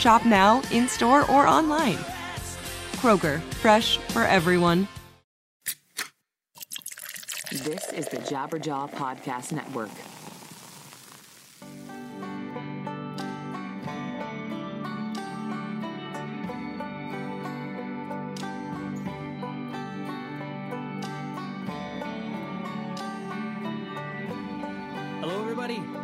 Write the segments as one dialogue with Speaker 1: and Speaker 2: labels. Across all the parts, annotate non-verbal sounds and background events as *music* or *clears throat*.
Speaker 1: Shop now, in store, or online. Kroger, fresh for everyone.
Speaker 2: This is the Jabberjaw Podcast Network.
Speaker 3: Hello, everybody.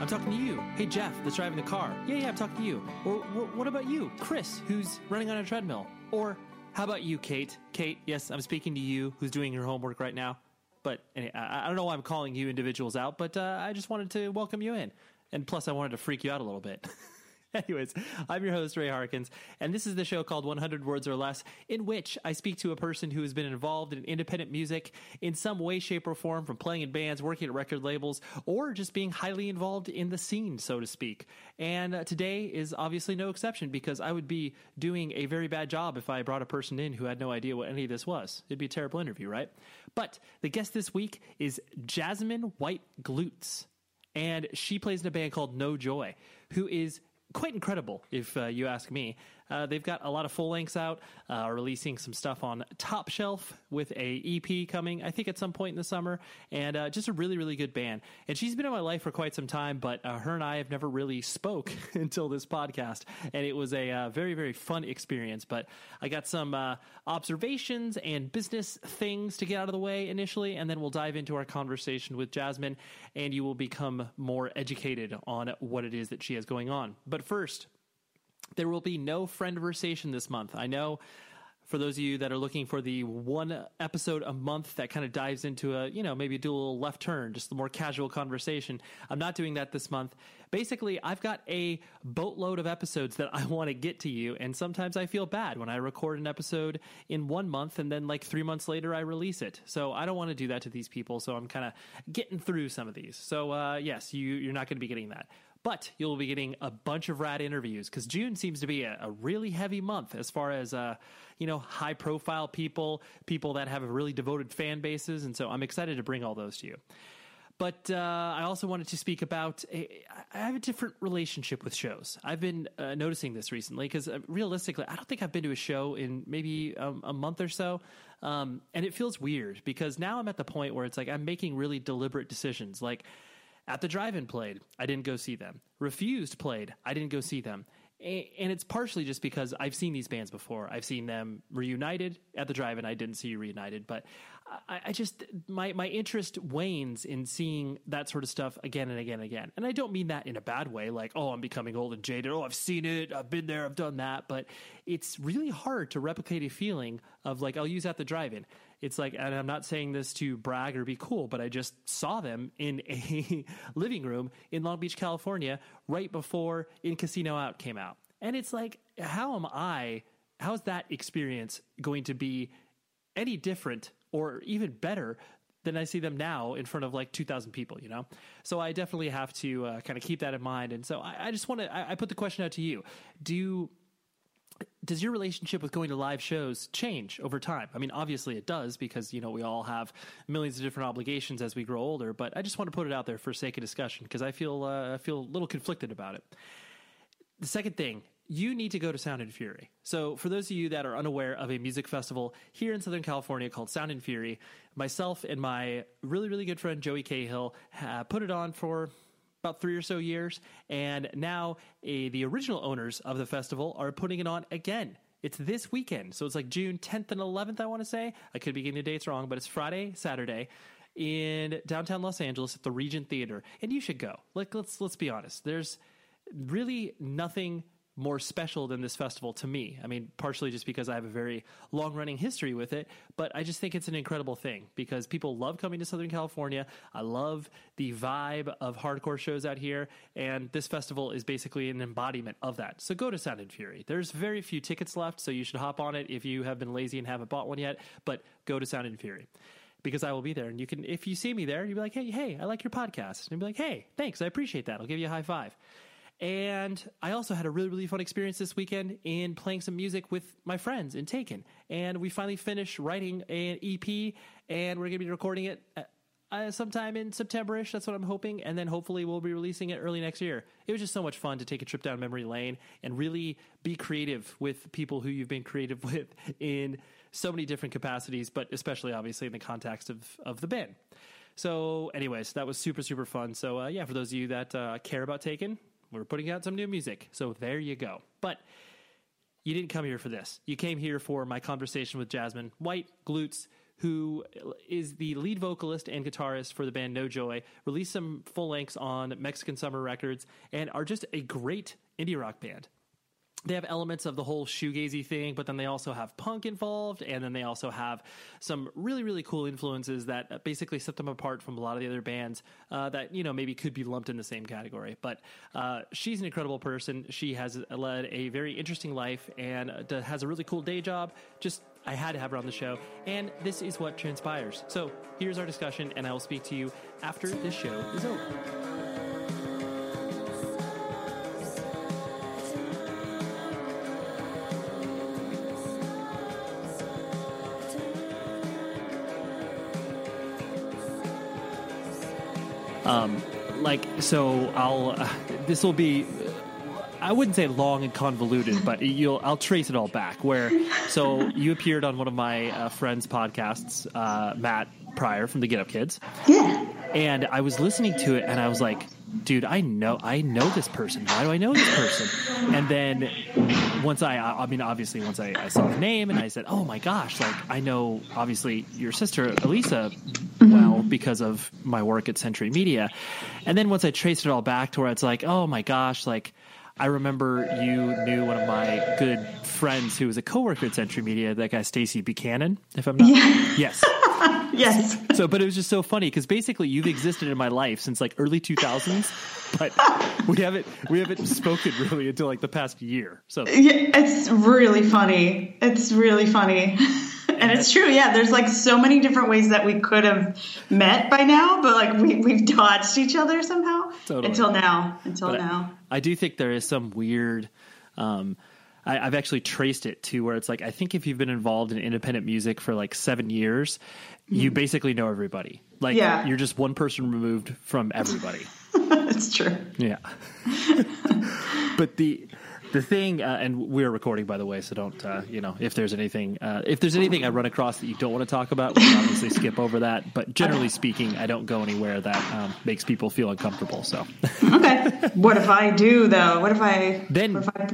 Speaker 3: I'm talking to you. Hey, Jeff, that's driving the car. Yeah, yeah, I'm talking to you. Or wh- what about you, Chris, who's running on a treadmill? Or how about you, Kate? Kate, yes, I'm speaking to you, who's doing your homework right now. But anyway, I, I don't know why I'm calling you individuals out, but uh, I just wanted to welcome you in. And plus, I wanted to freak you out a little bit. *laughs* *laughs* Anyways, I'm your host, Ray Harkins, and this is the show called 100 Words or Less, in which I speak to a person who has been involved in independent music in some way, shape, or form, from playing in bands, working at record labels, or just being highly involved in the scene, so to speak. And uh, today is obviously no exception because I would be doing a very bad job if I brought a person in who had no idea what any of this was. It'd be a terrible interview, right? But the guest this week is Jasmine White Glutes and she plays in a band called No Joy, who is quite incredible, if uh, you ask me. Uh, they've got a lot of full lengths out, uh, releasing some stuff on Top Shelf with a EP coming, I think, at some point in the summer, and uh, just a really, really good band. And she's been in my life for quite some time, but uh, her and I have never really spoke *laughs* until this podcast, and it was a uh, very, very fun experience. But I got some uh, observations and business things to get out of the way initially, and then we'll dive into our conversation with Jasmine, and you will become more educated on what it is that she has going on. But first, there will be no friend friendversation this month. I know for those of you that are looking for the one episode a month that kind of dives into a, you know, maybe do a little left turn, just the more casual conversation. I'm not doing that this month. Basically, I've got a boatload of episodes that I *laughs* want to get to you, and sometimes I feel bad when I record an episode in one month and then like three months later I release it. So I don't want to do that to these people. So I'm kind of getting through some of these. So uh, yes, you you're not going to be getting that but you'll be getting a bunch of rad interviews because June seems to be a, a, really heavy month as far as uh, you know high profile people, people that have really devoted fan bases, and so I'm excited to bring all those to you. But uh, I also wanted to speak about a, I have a different relationship with shows. I've been uh, noticing this recently because uh, realistically, I don't think I've been to a show in maybe um, a month or so. Um, and it feels weird because now I'm at the point where it's like I'm making really deliberate decisions. Like, at the drive-in played, I didn't go see them. Refused played, I didn't go see them. And it's partially just because I've seen these bands before. I've seen them reunited at the drive-in. I didn't see you reunited, but I, I, just my my interest wanes in seeing that sort of stuff again and again and again. And I don't mean that in a bad way, like oh I'm becoming old and jaded. Oh I've seen it, I've been there, I've done that. But it's really hard to replicate a feeling of like I'll use at the drive-in it's like, and I'm not saying this to brag or be cool, but I just saw them in a *laughs* living room in Long Beach, California, right before In Casino Out came out. And it's like, how am I, how is that experience going to be any different or even better than I see them now in front of like 2,000 people, you know? So I definitely have to uh, kind of keep that in mind. And so I, I just want to, I, I put the question out to you. Do does your relationship with going to live shows change over time? I mean, obviously it does because you know we all have millions of different obligations as we grow older. But I just want to put it out there for sake of discussion because I feel uh, I feel a little conflicted about it. The second thing, you need to go to Sound and Fury. So, for those of you that are unaware of a music festival here in Southern California called Sound and Fury, myself and my really, really good friend Joey Cahill uh, put it on for about three or so years. And now uh, the original owners of the festival are putting it on again. It's this weekend. So, it's like June 10th and 11th, I want to say. I could be getting the dates wrong, but it's Friday, Saturday. In downtown Los Angeles at the Regent Theater, and you should go. Like, let's let's be honest. There's really nothing more special than this festival to me. I mean, partially just because I have a very long running history with it, but I just think it's an incredible thing because people love coming to Southern California. I love the vibe of hardcore shows out here, and this festival is basically an embodiment of that. So go to Sound and Fury. There's very few tickets left, so you should hop on it if you have been lazy and haven't bought one yet, but go to Sound and Fury. Because I will be there, and you can. If you see me there, you'll be like, "Hey, hey, I like your podcast," and be like, "Hey, thanks, I appreciate that." I'll give you a high five. And I also had a really, really fun experience this weekend in playing some music with my friends in Taken. And we finally finished writing an EP, and we're going to be recording it uh, sometime in September-ish. That's what I'm hoping. And then hopefully we'll be releasing it early next year. It was just so much fun to take a trip down memory lane and really be creative with people who you've been creative *laughs* with in so many different capacities, but especially obviously in the context of, of the band. So, anyways, that was super, super fun. So, uh, yeah, for those of you that uh, care about Taken, we're putting out some new music. So there you go. But you didn't come here for this. You came here for my conversation with Jasmine White Glutes, who is the lead vocalist and guitarist for the band No Joy, released some full lengths on Mexican Summer Records, and are just a great indie rock band they have elements of the whole shoegazy thing, but then they also have punk involved, and then they also have some really, really cool influences that basically set them apart from a lot of the other bands uh, that you know maybe could be lumped in the same category. But uh, she's an incredible person. She has led a very interesting life and uh, has a really cool day job. Just I had to have her on the show, and this is what transpires. So here's our discussion, and I will speak to you after this show is over. Like so, I'll uh, this will be. I wouldn't say long and convoluted, *laughs* but you'll I'll trace it all back. Where so you appeared on one of my uh, friends' podcasts, uh, Matt Pryor from the Get Up Kids.
Speaker 4: Yeah.
Speaker 3: And I was listening to it, and I was like, dude, I know, I know this person. Why do I know this person? And then once I, I mean, obviously, once I, I saw the name and I said, oh my gosh, like I know, obviously, your sister Alissa Mm-hmm. well because of my work at Century Media. And then once I traced it all back to where it's like, oh my gosh, like I remember you knew one of my good friends who was a coworker at Century Media, that guy Stacy Buchanan, if I'm not
Speaker 4: Yeah. *laughs*
Speaker 3: yes. *laughs*
Speaker 4: Yes.
Speaker 3: So, but it was just so funny because basically you've existed in my life since like early 2000s, but we haven't we haven't spoken really until like the past year. So
Speaker 4: Yeah, it's really funny. It's really funny. *laughs* *laughs* And it's true, yeah. There's like so many different ways that we could have met by now, but like we, we've dodged each other somehow
Speaker 3: Totally.
Speaker 4: until now. Until
Speaker 3: But
Speaker 4: now.
Speaker 3: I, do think there is some weird. Um, I, I've actually traced it to where it's like I think if you've been involved in independent music for like seven years, you basically know everybody. Like
Speaker 4: Yeah.
Speaker 3: you're just one person removed from everybody. *laughs*
Speaker 4: it's true.
Speaker 3: Yeah. *laughs* but the the thing, uh, and we're recording by the way, so don't uh, you know if there's anything uh, if there's anything I run across that you don't want to talk about, we can obviously skip over that. But generally speaking, I don't go anywhere that um, makes people feel uncomfortable. So
Speaker 4: Okay. what if I do though? What if I
Speaker 3: then
Speaker 4: if I,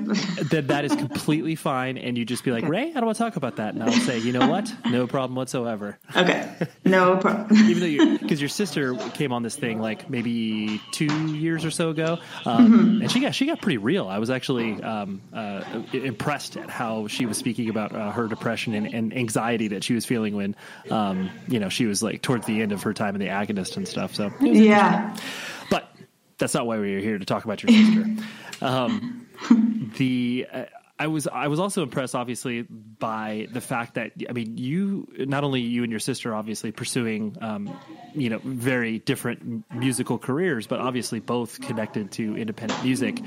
Speaker 4: *laughs*
Speaker 3: then that is completely fine, and you just be like, Ray, I don't want to talk about that, and I'll say, you know what, no problem whatsoever.
Speaker 4: Okay. No *laughs* problem.
Speaker 3: even though you because your sister came on this thing like maybe two years or so ago, um, and she got she got pretty real. I was actually um, uh, impressed at how she was speaking about uh, her depression and, and anxiety that she was feeling when um, you know she was like towards the end of her time in the agonist and stuff. So,
Speaker 4: yeah.
Speaker 3: but that's not why we are here to talk about your sister. *laughs* um, the uh, I was I was also impressed, obviously, by the fact that I mean, you not only you and your sister obviously pursuing um, you know very different musical careers, but obviously both connected to independent music.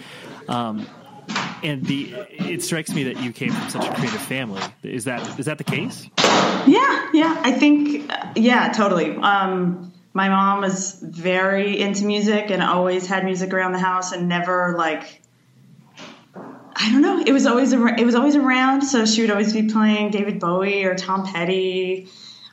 Speaker 3: Um, and the it strikes me that you came from such a creative family. Is that is that the case?
Speaker 4: Yeah, yeah. I think, yeah, totally. Um, my mom was very into music and always had music around the house and never like I don't know. It was always it was always around, so she would always be playing David Bowie or Tom Petty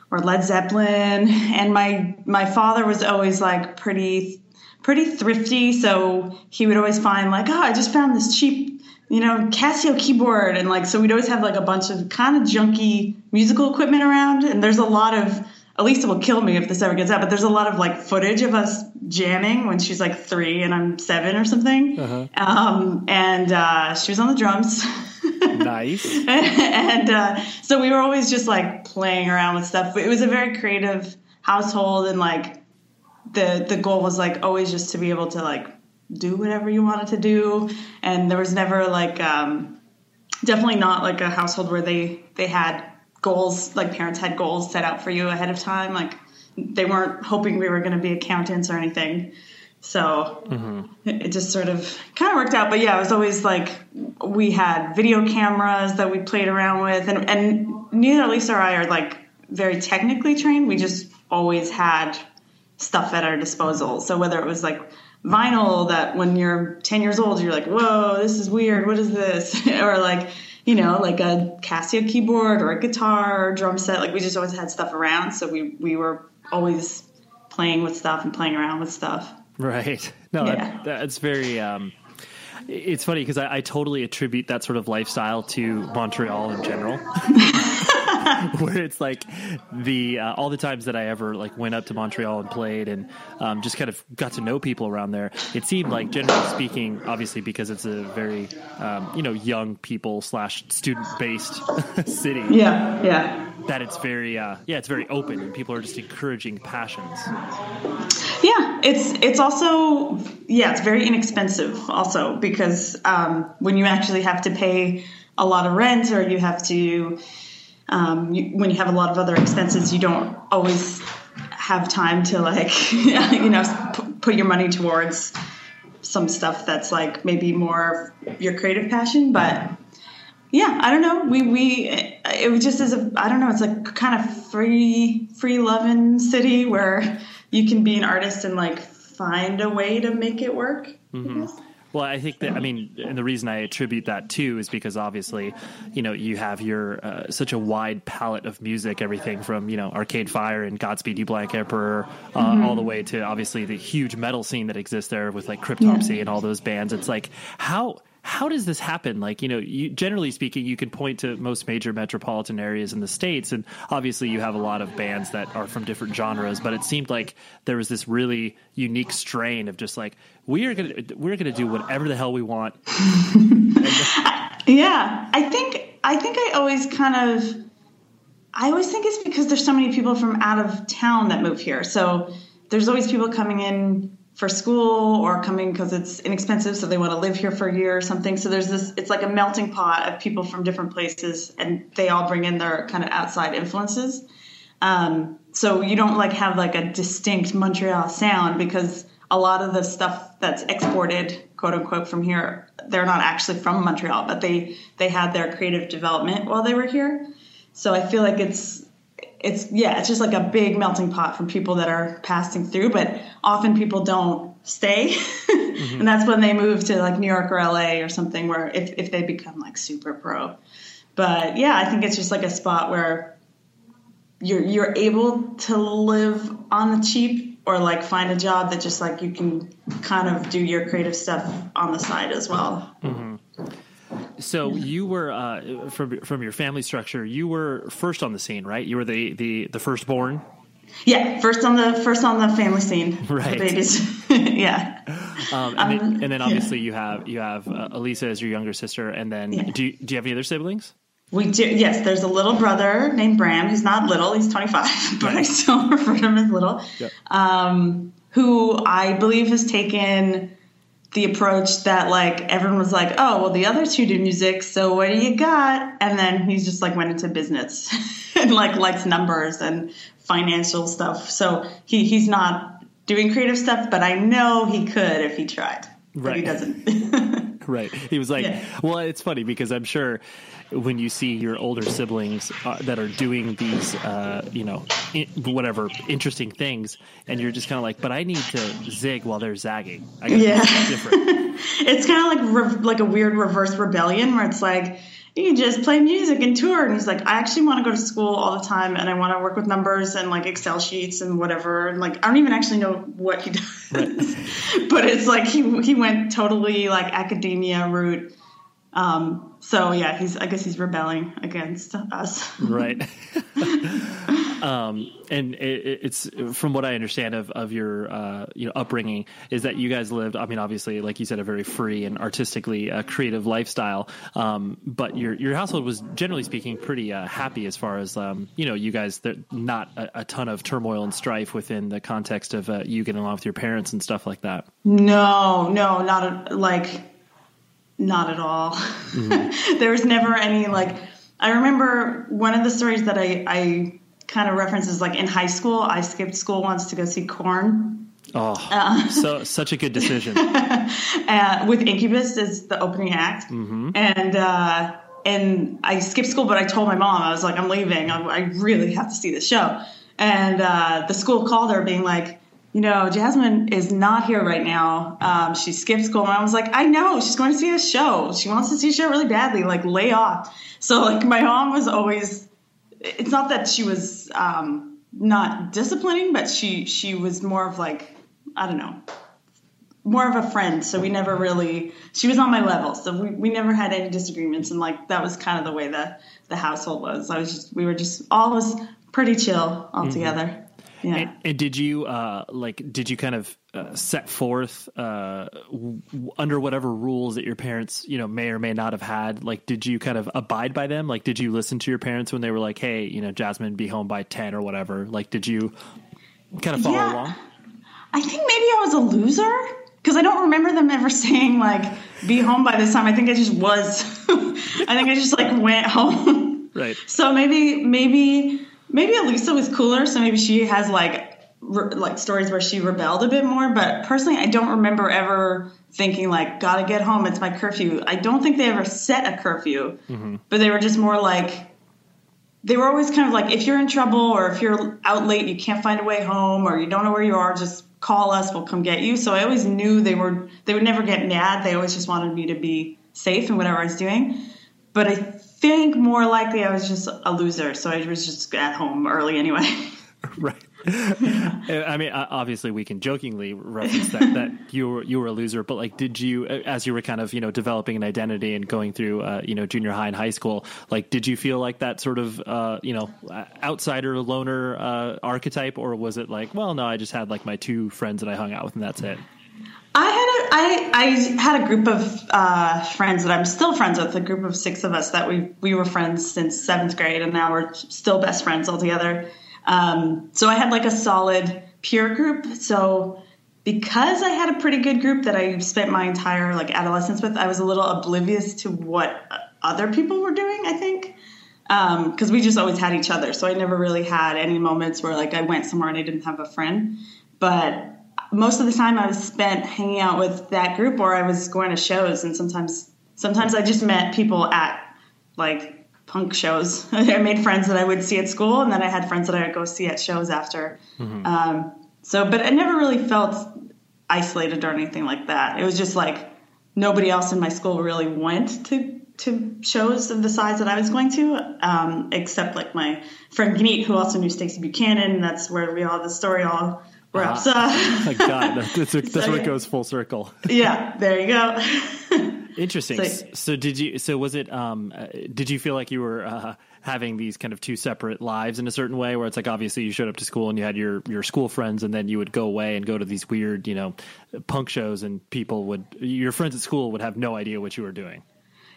Speaker 4: or Led Zeppelin. And my my father was always like pretty pretty thrifty, so he would always find like, oh, I just found this cheap, you know, Casio keyboard, and like so we'd always have like a bunch of kind of junky musical equipment around. And there's a lot of at least it will kill me if this ever gets out, but there's a lot of like footage of us jamming when she's like three and I'm seven or something. Um, and uh, she was on the drums. *laughs*
Speaker 3: Nice.
Speaker 4: and uh, so we were always just like playing around with stuff. It was a very creative household, and like the the goal was like always just to be able to like do whatever you wanted to do, and there was never like um, definitely not like a household where they they had goals like parents had goals set out for you ahead of time. Like they weren't hoping we were going to be accountants or anything. So it it just sort of kind of worked out. But yeah it was always like we had video cameras that we played around with. And, and neither lisa or i are like very technically trained. We just always had stuff at our disposal. So whether it was like vinyl that when you're 10 years old you're like whoa this is weird what is this *laughs* or like you know like a casio keyboard or a guitar or drum set like we just always had stuff around so we we were always playing with stuff and playing around with stuff
Speaker 3: Right. *laughs* No,
Speaker 4: Yeah.
Speaker 3: that, that's very. Um, it's funny because I, I totally attribute that sort of lifestyle to Montreal in general, *laughs* *laughs* where it's like the uh, all the times that I ever like went up to Montreal and played and um, just kind of got to know people around there. It seemed like, generally speaking, obviously because it's a very um, you know young people slash student based *laughs* city,
Speaker 4: yeah yeah
Speaker 3: that it's very uh, yeah it's very open and people are just encouraging passions.
Speaker 4: Yeah, it's it's also yeah, it's very inexpensive also because um, when you actually have to pay a lot of rent or you have to um, you, when you have a lot of other expenses, you don't always have time to like *laughs* you know p- put your money towards some stuff that's like maybe more your creative passion, but yeah, I don't know. We we it was just as a I don't know. It's like kind of free free loving city where you can be an artist and like find a way to make it work. Guess.
Speaker 3: Well, I think that I mean, and the reason I attribute that too is because obviously, you know, you have your uh, such a wide palette of music, everything from you know Arcade Fire and Godspeed You Black Emperor, uh, all the way to obviously the huge metal scene that exists there with like Cryptopsy and all those bands. It's like how how does this happen? Like, you know, you, generally speaking, you can point to most major metropolitan areas in the states, and obviously you have a lot of bands that are from different genres. But it seemed like there was this really unique strain of just like we are gonna we're gonna do whatever the hell we want. *laughs*
Speaker 4: Yeah, I think I think I always kind of I always think it's because there's so many people from out of town that move here. So there's always people coming in for school or coming because it's inexpensive, so they want to live here for a year or something. So there's this it's like a melting pot of people from different places, and they all bring in their kind of outside influences. Um, so you don't like have like a distinct Montreal sound because a lot of the stuff that's exported, quote unquote, from here, they're not actually from Montreal, but they they had their creative development while they were here. So I feel like it's it's yeah, it's just like a big melting pot from people that are passing through, but often people don't stay. *laughs* Mm-hmm. and that's when they move to like New York or LA or something where if, if they become like super pro. But yeah, I think it's just like a spot where you're you're able to live on the cheap or like find a job that just like you can kind of do your creative stuff on the side as well. Mm-hmm.
Speaker 3: So you were uh, from from your family structure. You were first on the scene, right? You were the the the firstborn.
Speaker 4: Yeah, first on the first on the family scene. *laughs*
Speaker 3: Right.
Speaker 4: Babies. *laughs* yeah.
Speaker 3: Um, and,
Speaker 4: Um,
Speaker 3: then, and then
Speaker 4: yeah.
Speaker 3: obviously you have you have uh, Alissa as your younger sister, and then
Speaker 4: Yeah.
Speaker 3: do you, do you have any other siblings?
Speaker 4: We do. Yes, there's a little brother named Bram. He's not little. He's 25, *laughs* but I still refer to him as little.
Speaker 3: Yep.
Speaker 4: Um, who I believe has taken the approach that like everyone was like, oh, well, the other two do music, so what do you got? And then he's just like went into business *laughs* and like likes numbers and financial stuff. So he he's not doing creative stuff, but I know he could if he tried. But he doesn't. *laughs*
Speaker 3: right. He was like,
Speaker 4: Yeah.
Speaker 3: well, it's funny because I'm sure when you see your older siblings uh, that are doing these, uh, you know, i whatever interesting things, and you're just kind of like, but I need to zig while they're zagging. I gotta
Speaker 4: Yeah.
Speaker 3: different. *laughs*
Speaker 4: it's kind of like re- like a weird reverse rebellion where it's like you can just play music and tour and he's like i actually want to go to school all the time and i want to work with numbers and like excel sheets and whatever and like i don't even actually know what he *laughs* does but it's like he he went totally like academia route um so yeah he's i guess he's rebelling against us
Speaker 3: right. *laughs* um, and it, it- it's from what I understand of, of your uh, you know upbringing is that you guys lived. I mean, obviously, like you said, a very free and artistically uh, creative lifestyle. Um, but your your household was generally speaking pretty uh, happy as far as um, you know you guys. There not a, a ton of turmoil and strife within the context of uh, you getting along with your parents and stuff like that.
Speaker 4: No, no, not a, like, not at all. *laughs* there was never any like. I remember one of the stories that I, I kind of reference is like in high school. I skipped school once to go see Korn
Speaker 3: Oh, *laughs* so such a good decision. *laughs*
Speaker 4: uh, with Incubus as the opening act, and uh, and I skipped school, but I told my mom I was like, I'm leaving. I, I really have to see the show. And uh, the school called her, being like, you know, Jasmine is not here right now. Um, she skipped school, and I was like, I know she's going to see a show. She wants to see a show really badly. Like, lay off. So like, my mom was always. It's not that she was um, not disciplining, but she she was more of like I don't know more of a friend. So we never really, she was on my level. So we, we never had any disagreements. And like, that was kind of the way the, the household was. I was just, we were just, all was pretty chill all together. Yeah.
Speaker 3: And, and did you uh, like? Did you kind of uh, set forth uh, w- under whatever rules that your parents, you know, may or may not have had? Like, did you kind of abide by them? Like, did you listen to your parents when they were like, "Hey, you know, Jasmine, be home by ten or whatever"? Like, did you kind of follow
Speaker 4: Yeah.
Speaker 3: along?
Speaker 4: I think maybe I was a loser because I don't remember them ever *laughs* saying like, be home by this time. I think I just was. *laughs* I think I just like went home.
Speaker 3: Right.
Speaker 4: So maybe, maybe, maybe Alissa was cooler. So maybe she has like, re- like stories where she rebelled a bit more. But personally, I don't remember ever thinking like, gotta get home. It's my curfew. I don't think they ever set a curfew, mm-hmm. but they were just more like, they were always kind of like, if you're in trouble or if you're out late, you can't find a way home or you don't know where you are, just call us. We'll come get you. So I always knew they were, they would never get mad. They always just wanted me to be safe in whatever I was doing. But I think more likely I was just a loser. So I was just at home early anyway. *laughs*
Speaker 3: Right. I mean, obviously, we can jokingly reference that that you were you were a loser, but like, did you, as you were kind of you know developing an identity and going through uh, you know junior high and high school, like, did you feel like that sort of uh, you know outsider loner uh, archetype, or was it like, well, no, I just had like my two friends that I hung out with, and that's it.
Speaker 4: I had a, I, I had a group of uh, friends that I'm still friends with, a group of six of us that we, we were friends since seventh grade, and now we're still best friends all together. Um, so I had like a solid peer group. So because I had a pretty good group that I spent my entire like adolescence with, I was a little oblivious to what other people were doing. I think because we just always had each other. So I never really had any moments where like I went somewhere and I didn't have a friend. But most of the time I was spent hanging out with that group or I was going to shows and sometimes sometimes I just met people at like punk shows. *laughs* I made friends that I would see at school and then I had friends that I would go see at shows after. Um, so but I never really felt isolated or anything like that. It was just like nobody else in my school really went to to shows of the size that I was going to, um, except like my friend Gneet, who also knew Stacey Buchanan. And that's where we all the story all wraps up.
Speaker 3: My God, *laughs* that's, that's,
Speaker 4: So, yeah.
Speaker 3: goes full circle.
Speaker 4: yeah, there you go. *laughs*
Speaker 3: Interesting.
Speaker 4: So-
Speaker 3: So, did you? So was it? Um, uh, did you feel like you were uh, having these kind of two separate lives in a certain way, where it's like obviously you showed up to school and you had your your school friends, and then you would go away and go to these weird, you know, punk shows, and people would your friends at school would have no idea what you were doing.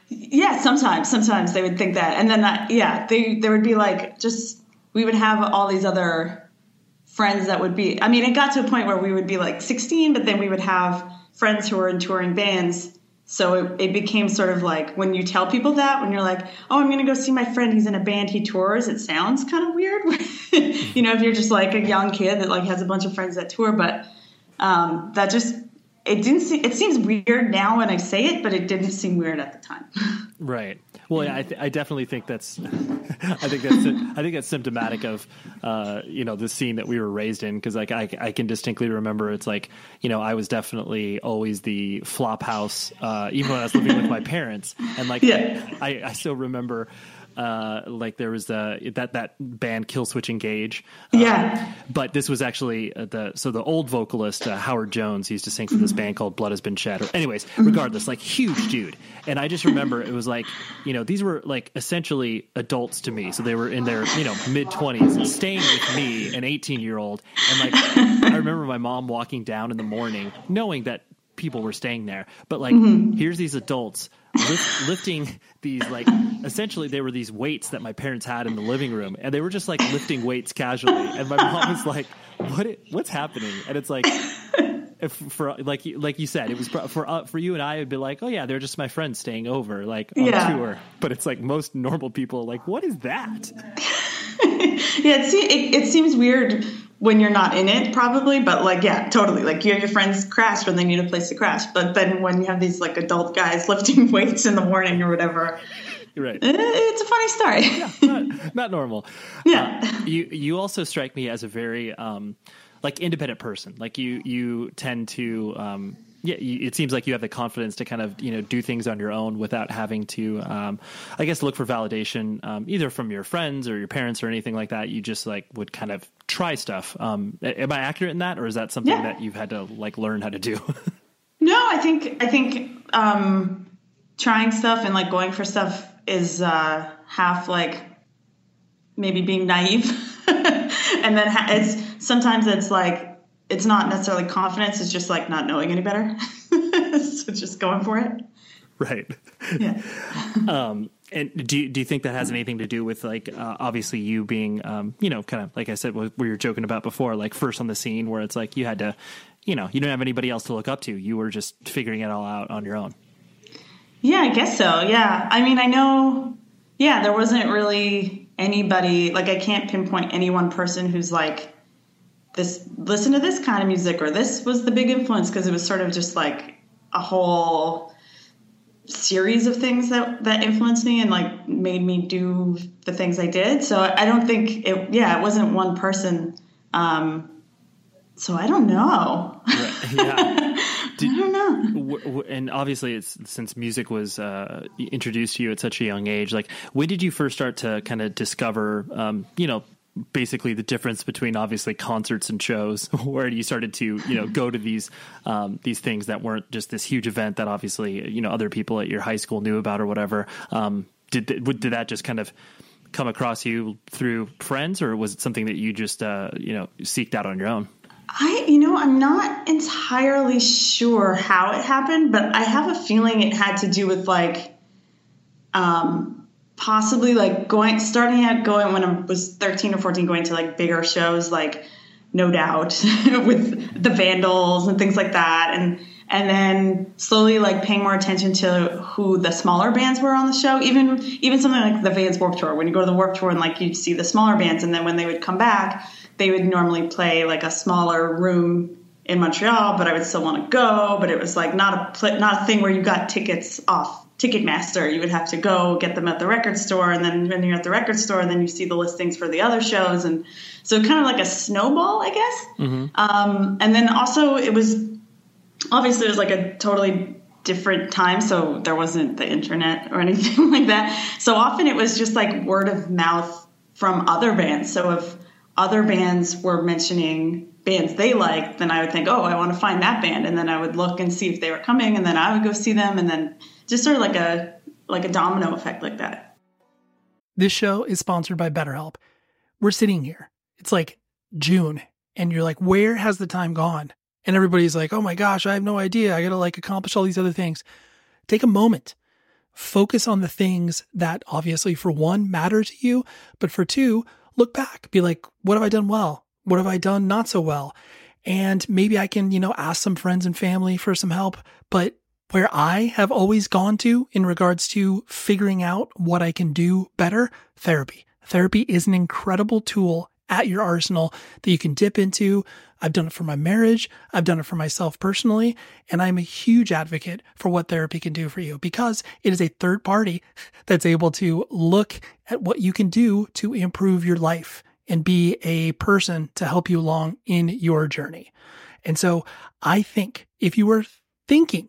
Speaker 4: Yeah, sometimes, sometimes they would think that, and then that, yeah, they there would be like just we would have all these other friends that would be. I mean, it got to a point where we would be like 16, but then we would have friends who were in touring bands. So it, it became sort of like when you tell people that, when you're like, "Oh, I'm going to go see my friend. He's in a band. He tours." It sounds kind of weird, *laughs* you know, if you're just like a young kid that like has a bunch of friends that tour. But um, that just it didn't seem it seems weird now when I say it, but it didn't seem weird at the time. *laughs*
Speaker 3: Right. Well, yeah, I, th- I definitely think that's, *laughs* I think that's, I think that's symptomatic of, uh, you know, the scene that we were raised in. Cause like, I, I can distinctly remember it's like, you know, I was definitely always the flop house, uh, even when I was living with my parents. And like, *laughs*
Speaker 4: Yeah.
Speaker 3: I, I still remember, uh, like there was uh, that that band Killswitch Engage. Uh,
Speaker 4: Yeah.
Speaker 3: But this was actually uh, the so the old vocalist uh, Howard Jones he used to sing for this band called Blood Has Been Shed. Or, anyways, regardless, like huge dude. And I just remember it was like you know these were like essentially adults to me, so they were in their you know mid twenties, staying with me, an eighteen year old, and like I remember my mom walking down in the morning, knowing that people were staying there, but like here's these adults lift, lifting these like essentially they were these weights that my parents had in the living room and they were just like lifting weights casually and my mom was like what it, what's happening? And it's like if for like you- like you said it was for uh, for you and I it'd be like oh yeah they're just my friends staying over like on
Speaker 4: Yeah.
Speaker 3: tour. But it's like most normal people like what is that? *laughs*
Speaker 4: Yeah, it, se- it, it seems weird when you're not in it, probably, but like, yeah, totally. Like, you have your friends crash when they need a place to crash, but then when you have these like adult guys *laughs* lifting *laughs* weights in the morning or whatever,
Speaker 3: You're right
Speaker 4: eh, it's a funny story.
Speaker 3: not, not normal. *laughs*
Speaker 4: Yeah.
Speaker 3: Uh, you you also strike me as a very um, like independent person. Like you you tend to um, yeah. It seems like you have the confidence to kind of you know do things on your own without having to um, I guess look for validation um, either from your friends or your parents or anything like that. You just like would kind of try stuff. Um, am I accurate in that, or is that something
Speaker 4: Yeah.
Speaker 3: that you've had to like learn how to do? *laughs*
Speaker 4: No, I think I think um, trying stuff and like going for stuff is uh, half like maybe being naive, *laughs* and then ha- it's sometimes it's like it's not necessarily confidence; it's just like not knowing any better. *laughs* so just going for it.
Speaker 3: right.
Speaker 4: Yeah. *laughs*
Speaker 3: Um, and do you, do you think that has anything to do with like uh, obviously you being um, you know kind of like I said what we were joking about before like first on the scene where it's like you had to you know you didn't have anybody else to look up to you were just figuring it all out on your own
Speaker 4: Yeah, I guess so. Yeah. I mean, I know, yeah, there wasn't really anybody, like, I can't pinpoint any one person who's like, this, listen to this kind of music, or this was the big influence, because it was sort of just like a whole series of things that, that influenced me and like made me do the things I did. So I don't think it, yeah, it wasn't one person. Um, so I don't know.
Speaker 3: yeah *laughs*
Speaker 4: I don't know.
Speaker 3: W- w- and obviously it's since music was uh, introduced to you at such a young age like when did you first start to kind of discover um, you know basically the difference between obviously concerts and shows *laughs* where you started to you know go to these um, these things that weren't just this huge event that obviously you know other people at your high school knew about or whatever. Um, did th- did that just kind of come across you through friends or was it something that you just uh, you know seeked out on your own?
Speaker 4: I, you know, I'm not entirely sure how it happened, but I have a feeling it had to do with like, um, possibly like going, starting out going when I was 13 or 14, going to like bigger shows, like No Doubt *laughs* with the Vandals and things like that. And, and then slowly like paying more attention to who the smaller bands were on the show, even, even something like the Vans Warped Tour, when you go to the Warped Tour and like you see the smaller bands and then when they would come back, they would normally play like a smaller room in Montreal, but I would still want to go. But it was like not a pl- not a thing where you got tickets off Ticketmaster. You would have to go get them at the record store, and then when you're at the record store, then you see the listings for the other shows, and so kind of like a snowball, I guess. Um, and then also it was obviously it was like a totally different time so there wasn't the internet or *laughs* anything like that so often it was just like word of mouth from other bands so if other bands were mentioning bands they liked then i would think oh i want to find that band and then i would look and see if they were coming and then i would go see them and then just sort of like a like a domino effect like that
Speaker 5: This show is sponsored by BetterHelp. We're sitting here. It's like June, and you're like, where has the time gone? And everybody's like, oh my gosh, I have no idea. I got to like accomplish all these other things. Take a moment. Focus on the things that obviously, for one, matter to you, but for two, look back. Be like, what have I done well? What have I done not so well? And maybe I can, you know, ask some friends and family for some help. But where I have always gone to in regards to figuring out what I can do better, therapy. Therapy is an incredible tool at your arsenal that you can dip into. I've done it for my marriage. I've done it for myself personally. And I'm a huge advocate for what therapy can do for you because it is a third party that's able to look at what you can do to improve your life and be a person to help you along in your journey. And so I think if you were thinking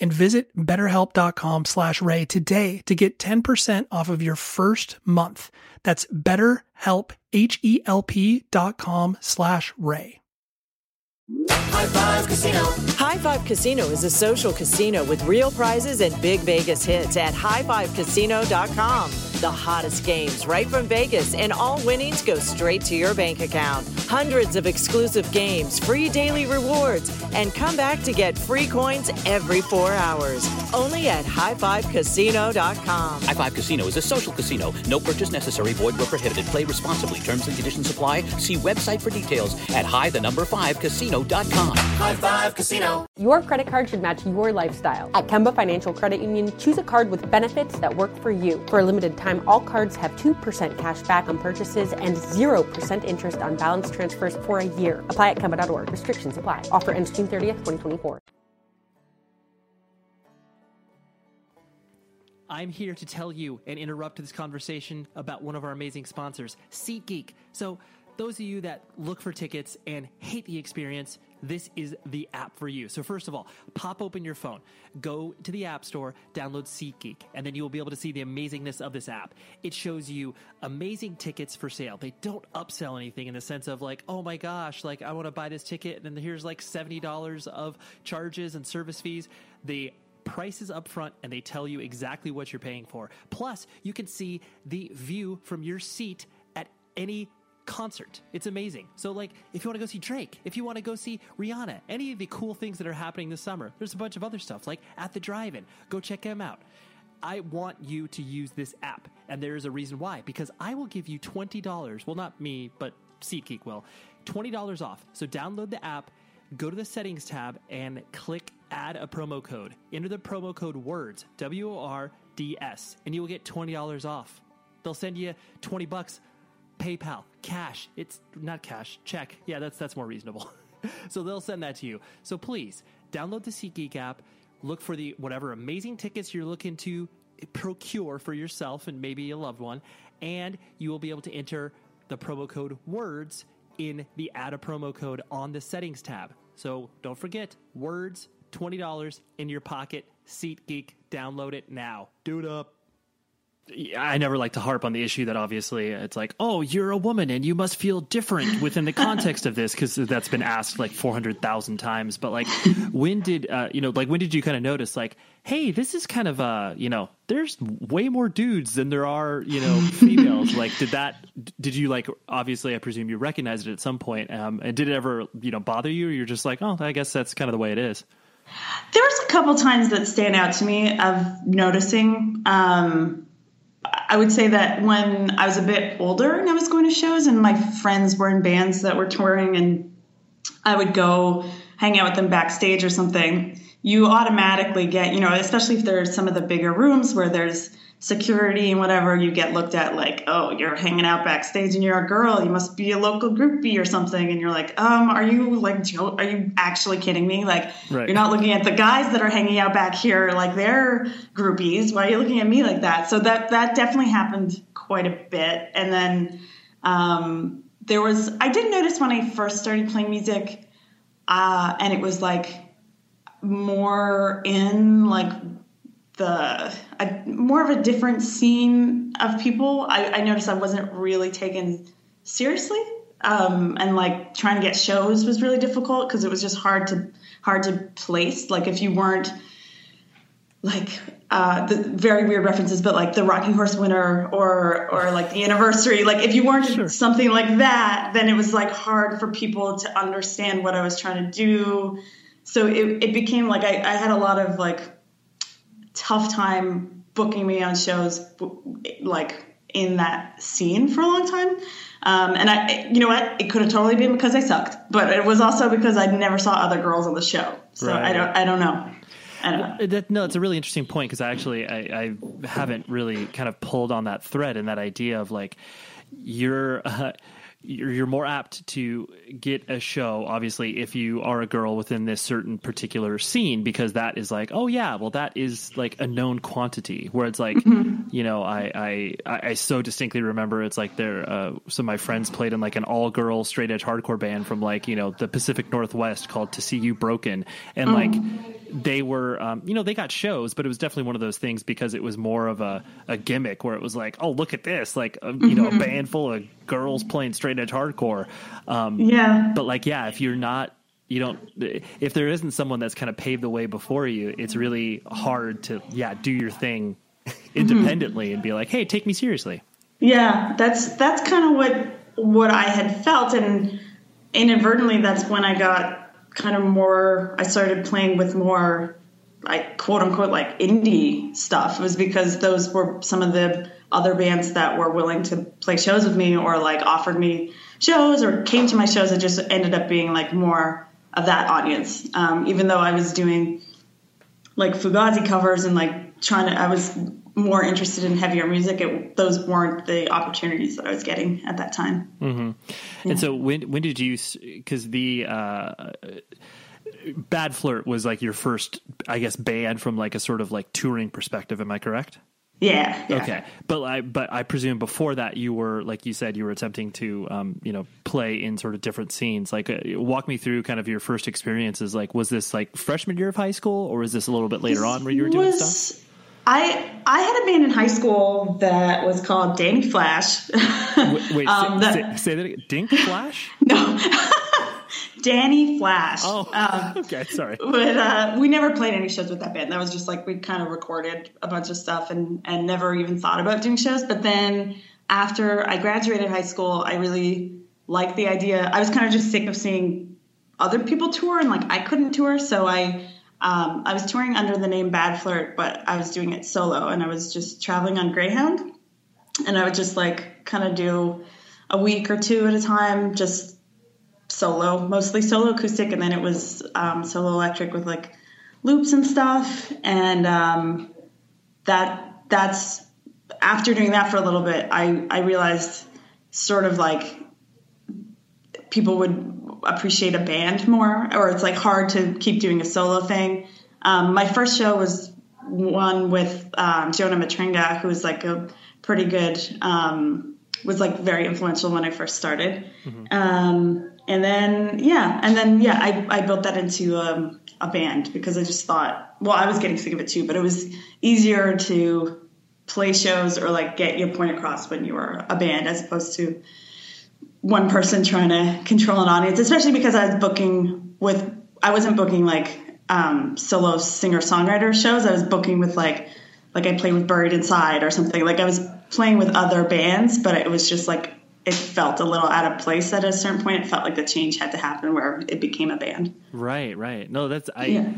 Speaker 5: and visit betterhelp.com slash ray today to get 10% off of your first month. That's betterhelp, H-E-L-P dot com slash ray.
Speaker 6: High Five Casino. High Five Casino is a social casino with real prizes and big Vegas hits at highfivecasino.com. The hottest games right from Vegas, and all winnings go straight to your bank account. Hundreds of exclusive games, free daily rewards, and come back to get free coins every four hours. Only at highfivecasino.com.
Speaker 7: High Five Casino is a social casino. No purchase necessary. Void where prohibited. Play responsibly. Terms and conditions apply. See website for details at high the number five casino.com.
Speaker 8: High Five Casino. Your credit card should match your lifestyle. At Kemba Financial Credit Union, choose a card with benefits that work for you. For a limited time, all cards have 2% cash back on purchases and 0% interest on balance transfers for a year. Apply at Kemba.org. Restrictions apply. Offer ends June 30th, 2024.
Speaker 3: I'm here to tell you and interrupt this conversation about one of our amazing sponsors, SeatGeek. So, those of you that look for tickets and hate the experience, this is the app for you. So, first of all, pop open your phone, go to the App Store, download SeatGeek, and then you will be able to see the amazingness of this app. It shows you amazing tickets for sale. They don't upsell anything in the sense of like, oh my gosh, like I want to buy this ticket, and then here's like $70 of charges and service fees. They prices up front and they tell you exactly what you're paying for. Plus, you can see the view from your seat at any concert. It's amazing. So, like, if you want to go see Drake, if you want to go see Rihanna, any of the cool things that are happening this summer, there's a bunch of other stuff, like at the drive in. Go check them out. I want you to use this app, and there is a reason why. Because I will give you $20. Well, not me, but SeatGeek will. $20 off. So, download the app, go to the settings tab, and click add a promo code. Enter the promo code WORDS, W O R D S, and you will get $20 off. They'll send you 20 bucks PayPal, cash. It's not cash, check. Yeah, that's that's more reasonable. *laughs* so they'll send that to you. So please download the SeatGeek app. Look for the whatever amazing tickets you're looking to procure for yourself and maybe a loved one, and you will be able to enter the promo code WORDS in the add a promo code on the settings tab. So don't forget WORDS $20 in your pocket. SeatGeek, download it now. Do it up. I never like to harp on the issue that obviously it's like, oh, you're a woman and you must feel different within the context of this because that's been asked like 400,000 times. But like, when did, uh, you know, like when did you kind of notice like, hey, this is kind of, uh, you know, there's way more dudes than there are, you know, *laughs* females. like, did that, did you like, obviously, I presume you recognized it at some point. Um, and did it ever, you know, bother you? Or you're just like, oh, I guess that's kind of the way it is.
Speaker 4: There was a couple times that stand out to me of noticing. Um, I would say that when I was a bit older and I was going to shows and my friends were in bands that were touring and I would go hang out with them backstage or something, you automatically get, you know, especially if there's some of the bigger rooms where there's security and whatever, you get looked at like, oh, you're hanging out backstage and you're a girl, you must be a local groupie or something. And you're like, um, are you like, are you actually kidding me? Like, right. you're not looking at the guys that are hanging out back here like they're groupies. Why are you looking at me like that? So that that definitely happened quite a bit. And then um, there was, I did notice when I first started playing music, uh, and it was like more in like the a, more of a different scene of people. I, I noticed I wasn't really taken seriously, um, and like trying to get shows was really difficult because it was just hard to hard to place. Like if you weren't like uh, the very weird references, but like the Rocking Horse winner or or like the anniversary. Like if you weren't sure. something like that, then it was like hard for people to understand what I was trying to do. So it, it became like I, I had a lot of like tough time booking me on shows like in that scene for a long time. Um, and I, you know what? It could have totally been because I sucked, but it was also because I never saw other girls on the show. So right. I don't, I don't know. I don't know.
Speaker 3: That, no, it's a really interesting point because I actually I, I, haven't really kind of pulled on that thread and that idea of like you're. *laughs* Uh, you're, you're more apt to get a show, obviously, if you are a girl within this certain particular scene, because that is like, oh yeah, well that is like a known quantity. Where it's like, mm-hmm. you know, I, I I so distinctly remember it's like there. Uh, some of my friends played in like an all girl straight edge hardcore band from like you know the Pacific Northwest called To See You Broken, and mm-hmm. like they were, um, you know, they got shows, but it was definitely one of those things because it was more of a, a gimmick where it was like, oh, look at this, like, a, you know, a mm-hmm. band full of girls playing straight edge hardcore. Um,
Speaker 4: yeah.
Speaker 3: But like, yeah, if you're not, you don't, if there isn't someone that's kind of paved the way before you, it's really hard to, yeah, do your thing *laughs* independently mm-hmm. and be like, hey, take me seriously.
Speaker 4: Yeah, that's that's kind of what what I had felt, and inadvertently, that's when I got kind of more I started playing with more like quote unquote like indie stuff. It was because those were some of the other bands that were willing to play shows with me or like offered me shows or came to my shows. It just ended up being like more of that audience. Um, even though i was doing like fugazi covers and like trying to i was more interested in heavier music, it, those weren't the opportunities that I was getting at that time.
Speaker 3: Mm-hmm. Yeah. And so when when did you? Because the uh, Bad Flirt was like your first, I guess, band from like a sort of like touring perspective. Am I correct?
Speaker 4: Yeah,
Speaker 3: yeah. Okay. But I but I presume before that you were like you said you were attempting to um, you know play in sort of different scenes. Like uh, walk me through kind of your first experiences. Like was this like freshman year of high school or was this a little bit later this on where you were doing was, stuff?
Speaker 4: I I had a band in high school that was called Danny Flash.
Speaker 3: wait, wait *laughs* um, say, say, say, that again. Dink Flash? *laughs*
Speaker 4: No. *laughs* Danny Flash.
Speaker 3: Oh, um, okay, sorry.
Speaker 4: But uh, we never played any shows with that band. That was just like we kind of recorded a bunch of stuff and and never even thought about doing shows. But then after I graduated high school, I really liked the idea. I was kind of just sick of seeing other people tour and like I couldn't tour, so I um, I was touring under the name Bad Flirt, but I was doing it solo and I was just traveling on Greyhound. And I would just like kind of do a week or two at a time, just solo, mostly solo acoustic. And then it was um, solo electric with like loops and stuff. And um, that that's after doing that for a little bit, I, I realized sort of like people would appreciate a band more, or it's like hard to keep doing a solo thing. Um, my first show was one with um, Jonah Matranga, who was like a pretty good, um, was like very influential when I first started. Mm-hmm. Um, and then, yeah, and then, yeah, I, I built that into a, um, a band because I just thought, well, I was getting sick of it too, but it was easier to play shows or like get your point across when you were a band as opposed to one person trying to control an audience, especially because I was booking with, I wasn't booking like um, solo singer songwriter shows. I was booking with like, like I played with Buried Inside or something. Like I was playing with other bands, but it was just like, it felt a little out of place at a certain point. It felt like the change had to happen where it became a band.
Speaker 3: Right, right. No, that's, I, yeah.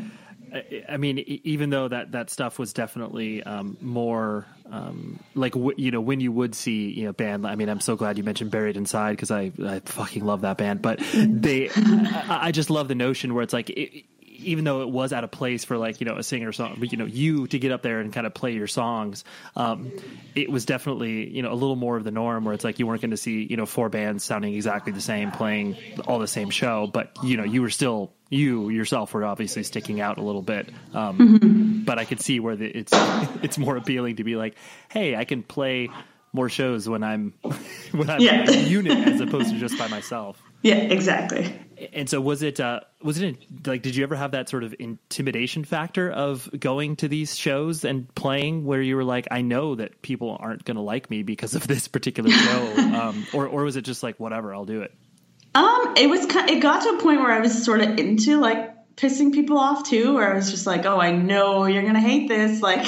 Speaker 3: I mean, even though that, that stuff was definitely um, more um, like w- you know when you would see you know band. I mean, I'm so glad you mentioned Buried Inside because I I fucking love that band. But *laughs* they, I, I, just love the notion where it's like. It, even though it was out of place for like you know a singer song, but you know you to get up there and kind of play your songs, um, it was definitely you know a little more of the norm where it's like you weren't going to see you know four bands sounding exactly the same playing all the same show, but you know you were still you yourself were obviously sticking out a little bit. Um, mm-hmm. But I could see where the, it's *laughs* it's more appealing to be like, hey, I can play more shows when I'm *laughs* when I'm yeah. in a unit as opposed to just by myself.
Speaker 4: Yeah, exactly.
Speaker 3: And so was it uh, was it like did you ever have that sort of intimidation factor of going to these shows and playing where you were like I know that people aren't going to like me because of this particular show *laughs* um, or or was it just like whatever I'll do it?
Speaker 4: Um, it was it got to a point where I was sort of into like pissing people off too, where I was just like, oh, I know you're gonna hate this, like,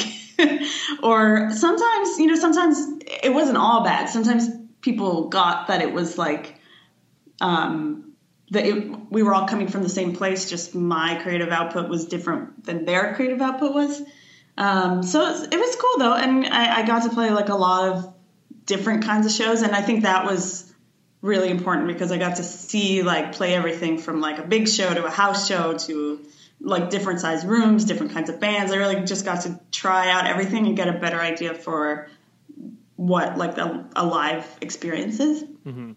Speaker 4: *laughs* or sometimes, you know, sometimes it wasn't all bad. Sometimes people got that it was like, um, that it, we were all coming from the same place. Just my creative output was different than their creative output was. Um, so it was, it was cool though, and I, I got to play like a lot of different kinds of shows, and I think that was really important because I got to see like play everything from like a big show to a house show to like different size rooms, different kinds of bands. I really just got to try out everything and get a better idea for what like a, a live experience is.
Speaker 3: Mm-hmm.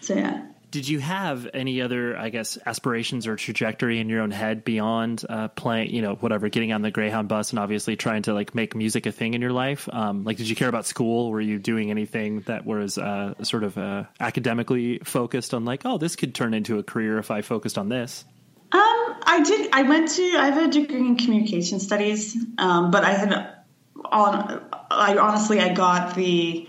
Speaker 4: So yeah.
Speaker 3: Did you have any other, I guess, aspirations or trajectory in your own head beyond uh, playing, you know, whatever, getting on the Greyhound bus and obviously trying to like make music a thing in your life? Um, like, did you care about school? Were you doing anything that was uh, sort of uh, academically focused on like, oh, this could turn into a career if I focused on this?
Speaker 4: Um, I did. I went to. I have a degree in communication studies, um, but I had on. I honestly, I got the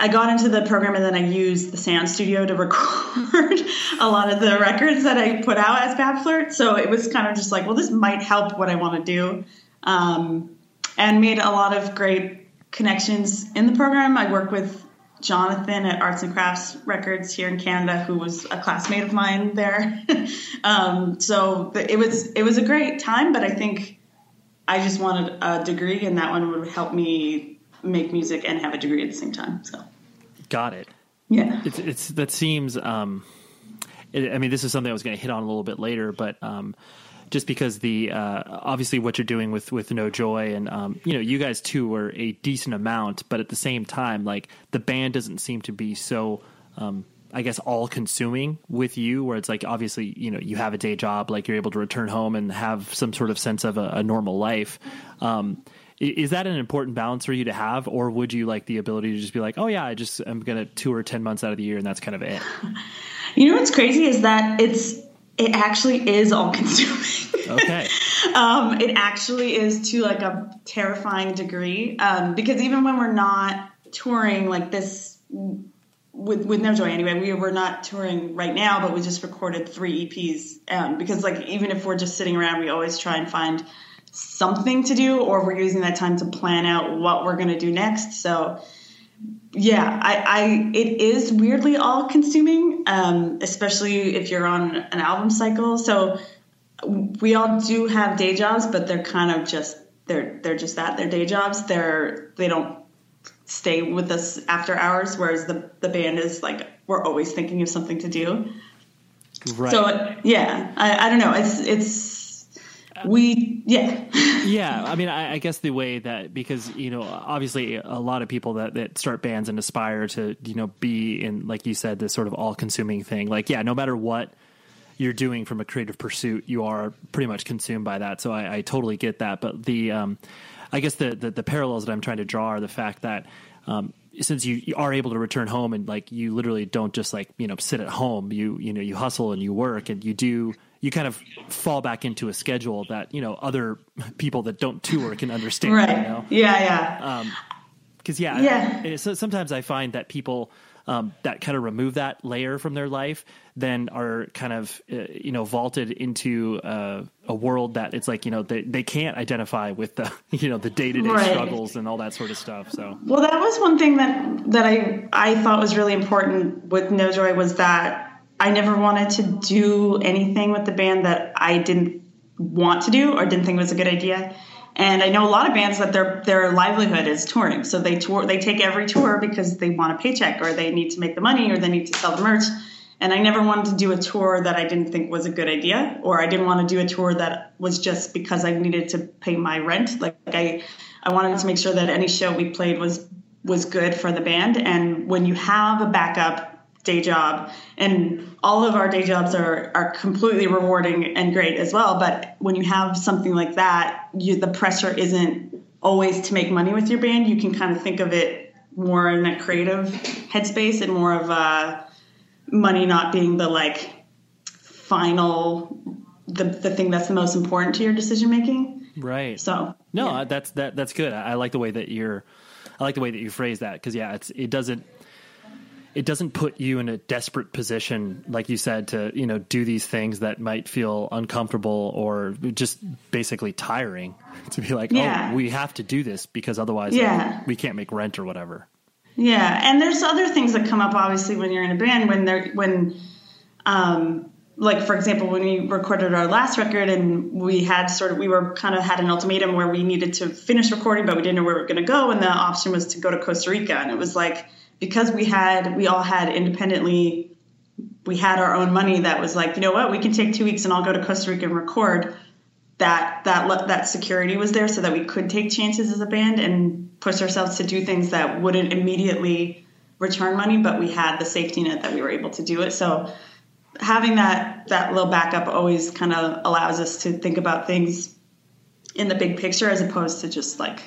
Speaker 4: I got into the program and then I used the sound studio to *laughs* record a lot of the records that I put out as Bad Flirt. So it was kind of just like, well, this might help what I want to do. Um, and made a lot of great connections in the program. I work with Jonathan at Arts and Crafts Records here in Canada, who was a classmate of mine there. *laughs* um, so it was it was a great time, but I think I just wanted a degree, and that one would help me make music and have a degree at the same time. So
Speaker 3: got it.
Speaker 4: Yeah,
Speaker 3: it's, it's that seems. Um, it, I mean, this is something I was going to hit on a little bit later, but um, just because the uh, obviously what you're doing with with No Joy and um, you know you guys too were a decent amount, but at the same time, like the band doesn't seem to be so. Um, I guess all consuming with you, where it's like obviously you know you have a day job, like you're able to return home and have some sort of sense of a, a normal life. Um, is that an important balance for you to have, or would you like the ability to just be like, oh yeah, I just I'm gonna tour ten months out of the year and that's kind of it? *laughs*
Speaker 4: You know what's crazy is that it's it actually is all consuming.
Speaker 3: Okay. *laughs*
Speaker 4: um, it actually is to like a terrifying degree um, because even when we're not touring like this with with no joy anyway we were not touring right now but we just recorded three eps um, because like even if we're just sitting around we always try and find something to do or we're using that time to plan out what we're going to do next. So yeah I, I it is weirdly all consuming um, especially if you're on an album cycle. So we all do have day jobs but they're kind of just they're they're just that they're day jobs. They're they don't stay with us after hours whereas the the band is like we're always thinking of something to do.
Speaker 3: Right.
Speaker 4: So yeah I, I don't know. It's it's we yeah.
Speaker 3: Yeah i mean I, I, guess the way that because you know obviously a lot of people that, that start bands and aspire to you know be in like you said this sort of all-consuming thing like yeah no matter what you're doing from a creative pursuit you are pretty much consumed by that. So i, I totally get that. But the um, i guess the, the, the parallels that i'm trying to draw are the fact that um, since you, you, are able to return home and like you literally don't just like you know sit at home. You you know you hustle and you work and you do you kind of fall back into a schedule that you know other people that don't tour can understand.
Speaker 4: Right.
Speaker 3: You know?
Speaker 4: Yeah, yeah.
Speaker 3: Because um, yeah,
Speaker 4: yeah.
Speaker 3: so sometimes I find that people um, that kind of remove that layer from their life, then are kind of uh, you know vaulted into uh, a world that it's like you know they they can't identify with the *laughs* you know the day to day struggles and all that sort of stuff. So
Speaker 4: well, that was one thing that that I I thought was really important with No Joy was that I never wanted to do anything with the band that I didn't want to do or didn't think was a good idea. And I know a lot of bands that their their livelihood is touring, so they tour they take every tour because they want a paycheck or they need to make the money or they need to sell the merch. And I never wanted to do a tour that I didn't think was a good idea, or I didn't want to do a tour that was just because I needed to pay my rent. Like I, I wanted to make sure that any show we played was was good for the band. And when you have a backup day job. And all of our day jobs are, are completely rewarding and great as well. But when you have something like that you, the pressure isn't always to make money with your band. You can kind of think of it more in a creative headspace and more of a money not being the like final the, the thing that's the most important to your decision making
Speaker 3: right.
Speaker 4: So
Speaker 3: no
Speaker 4: yeah.
Speaker 3: that's that that's good. I, I like the way that you're i like the way that you phrase that because yeah it's it doesn't it doesn't put you in a desperate position, like you said, to you know do these things that might feel uncomfortable or just basically tiring. *laughs* To be like,
Speaker 4: Yeah.
Speaker 3: oh, we have to do this because otherwise, like,
Speaker 4: Yeah.
Speaker 3: we can't make rent or whatever.
Speaker 4: Yeah, and there's other things that come up obviously when you're in a band when they're when um like for example when we recorded our last record and we had sort of we were kind of had an ultimatum where we needed to finish recording but we didn't know where we were going to go and the option was to go to Costa Rica and it was like because we had we all had independently we had our own money that was like you know what we can take 2 weeks and I'll go to Costa Rica and record that that that security was there so that we could take chances as a band and push ourselves to do things that wouldn't immediately return money, but we had the safety net that we were able to do it. So having that that little backup always kind of allows us to think about things in the big picture as opposed to just like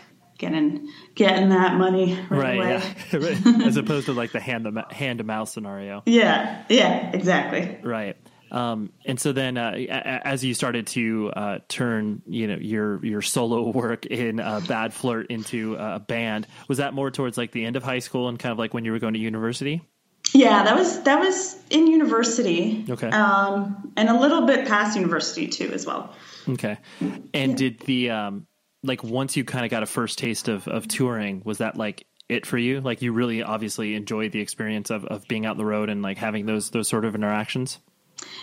Speaker 4: getting getting that money right, away.
Speaker 3: yeah. *laughs* *laughs* As opposed to like the hand to hand to mouth scenario.
Speaker 4: Yeah, yeah, exactly.
Speaker 3: Right. Um, and so then, uh, as you started to uh, turn, you know, your your solo work in uh, Bad Flirt into a band, was that more towards like the end of high school and kind of like when you were going to university?
Speaker 4: Yeah, that was that was in university.
Speaker 3: Okay.
Speaker 4: Um, and a little bit past university too, as well.
Speaker 3: Okay. And did the um, like once you kind of got a first taste of of touring, was that like it for you? Like you really obviously enjoyed the experience of of being out the road and like having those those sort of interactions.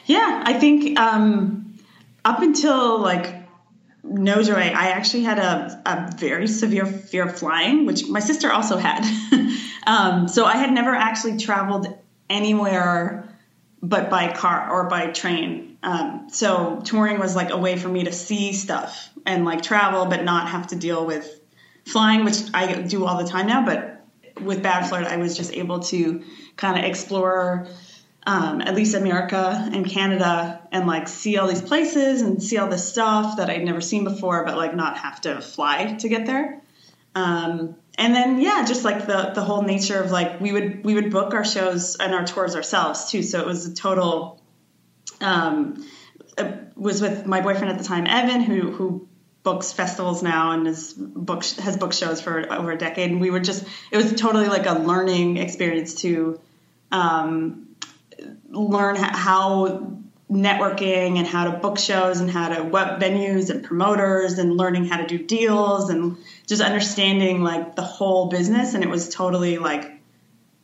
Speaker 4: Yeah, I think um, up until like no joy, I actually had a, a very severe fear of flying, which my sister also had. *laughs* um, so I had never actually traveled anywhere but by car or by train. Um, so touring was like a way for me to see stuff and like travel, but not have to deal with flying, which I do all the time now. But with Bad Flirt, I was just able to kind of explore um, at least America and Canada and like see all these places and see all this stuff that I'd never seen before, but like not have to fly to get there. Um, and then yeah, just like the the whole nature of like we would we would book our shows and our tours ourselves too. So it was a total. Um, was with my boyfriend at the time, Evan, who who books festivals now and is book has book shows for over a decade. And we were just it was totally like a learning experience to um, learn how networking and how to book shows and how to what venues and promoters and learning how to do deals and just understanding like the whole business and it was totally like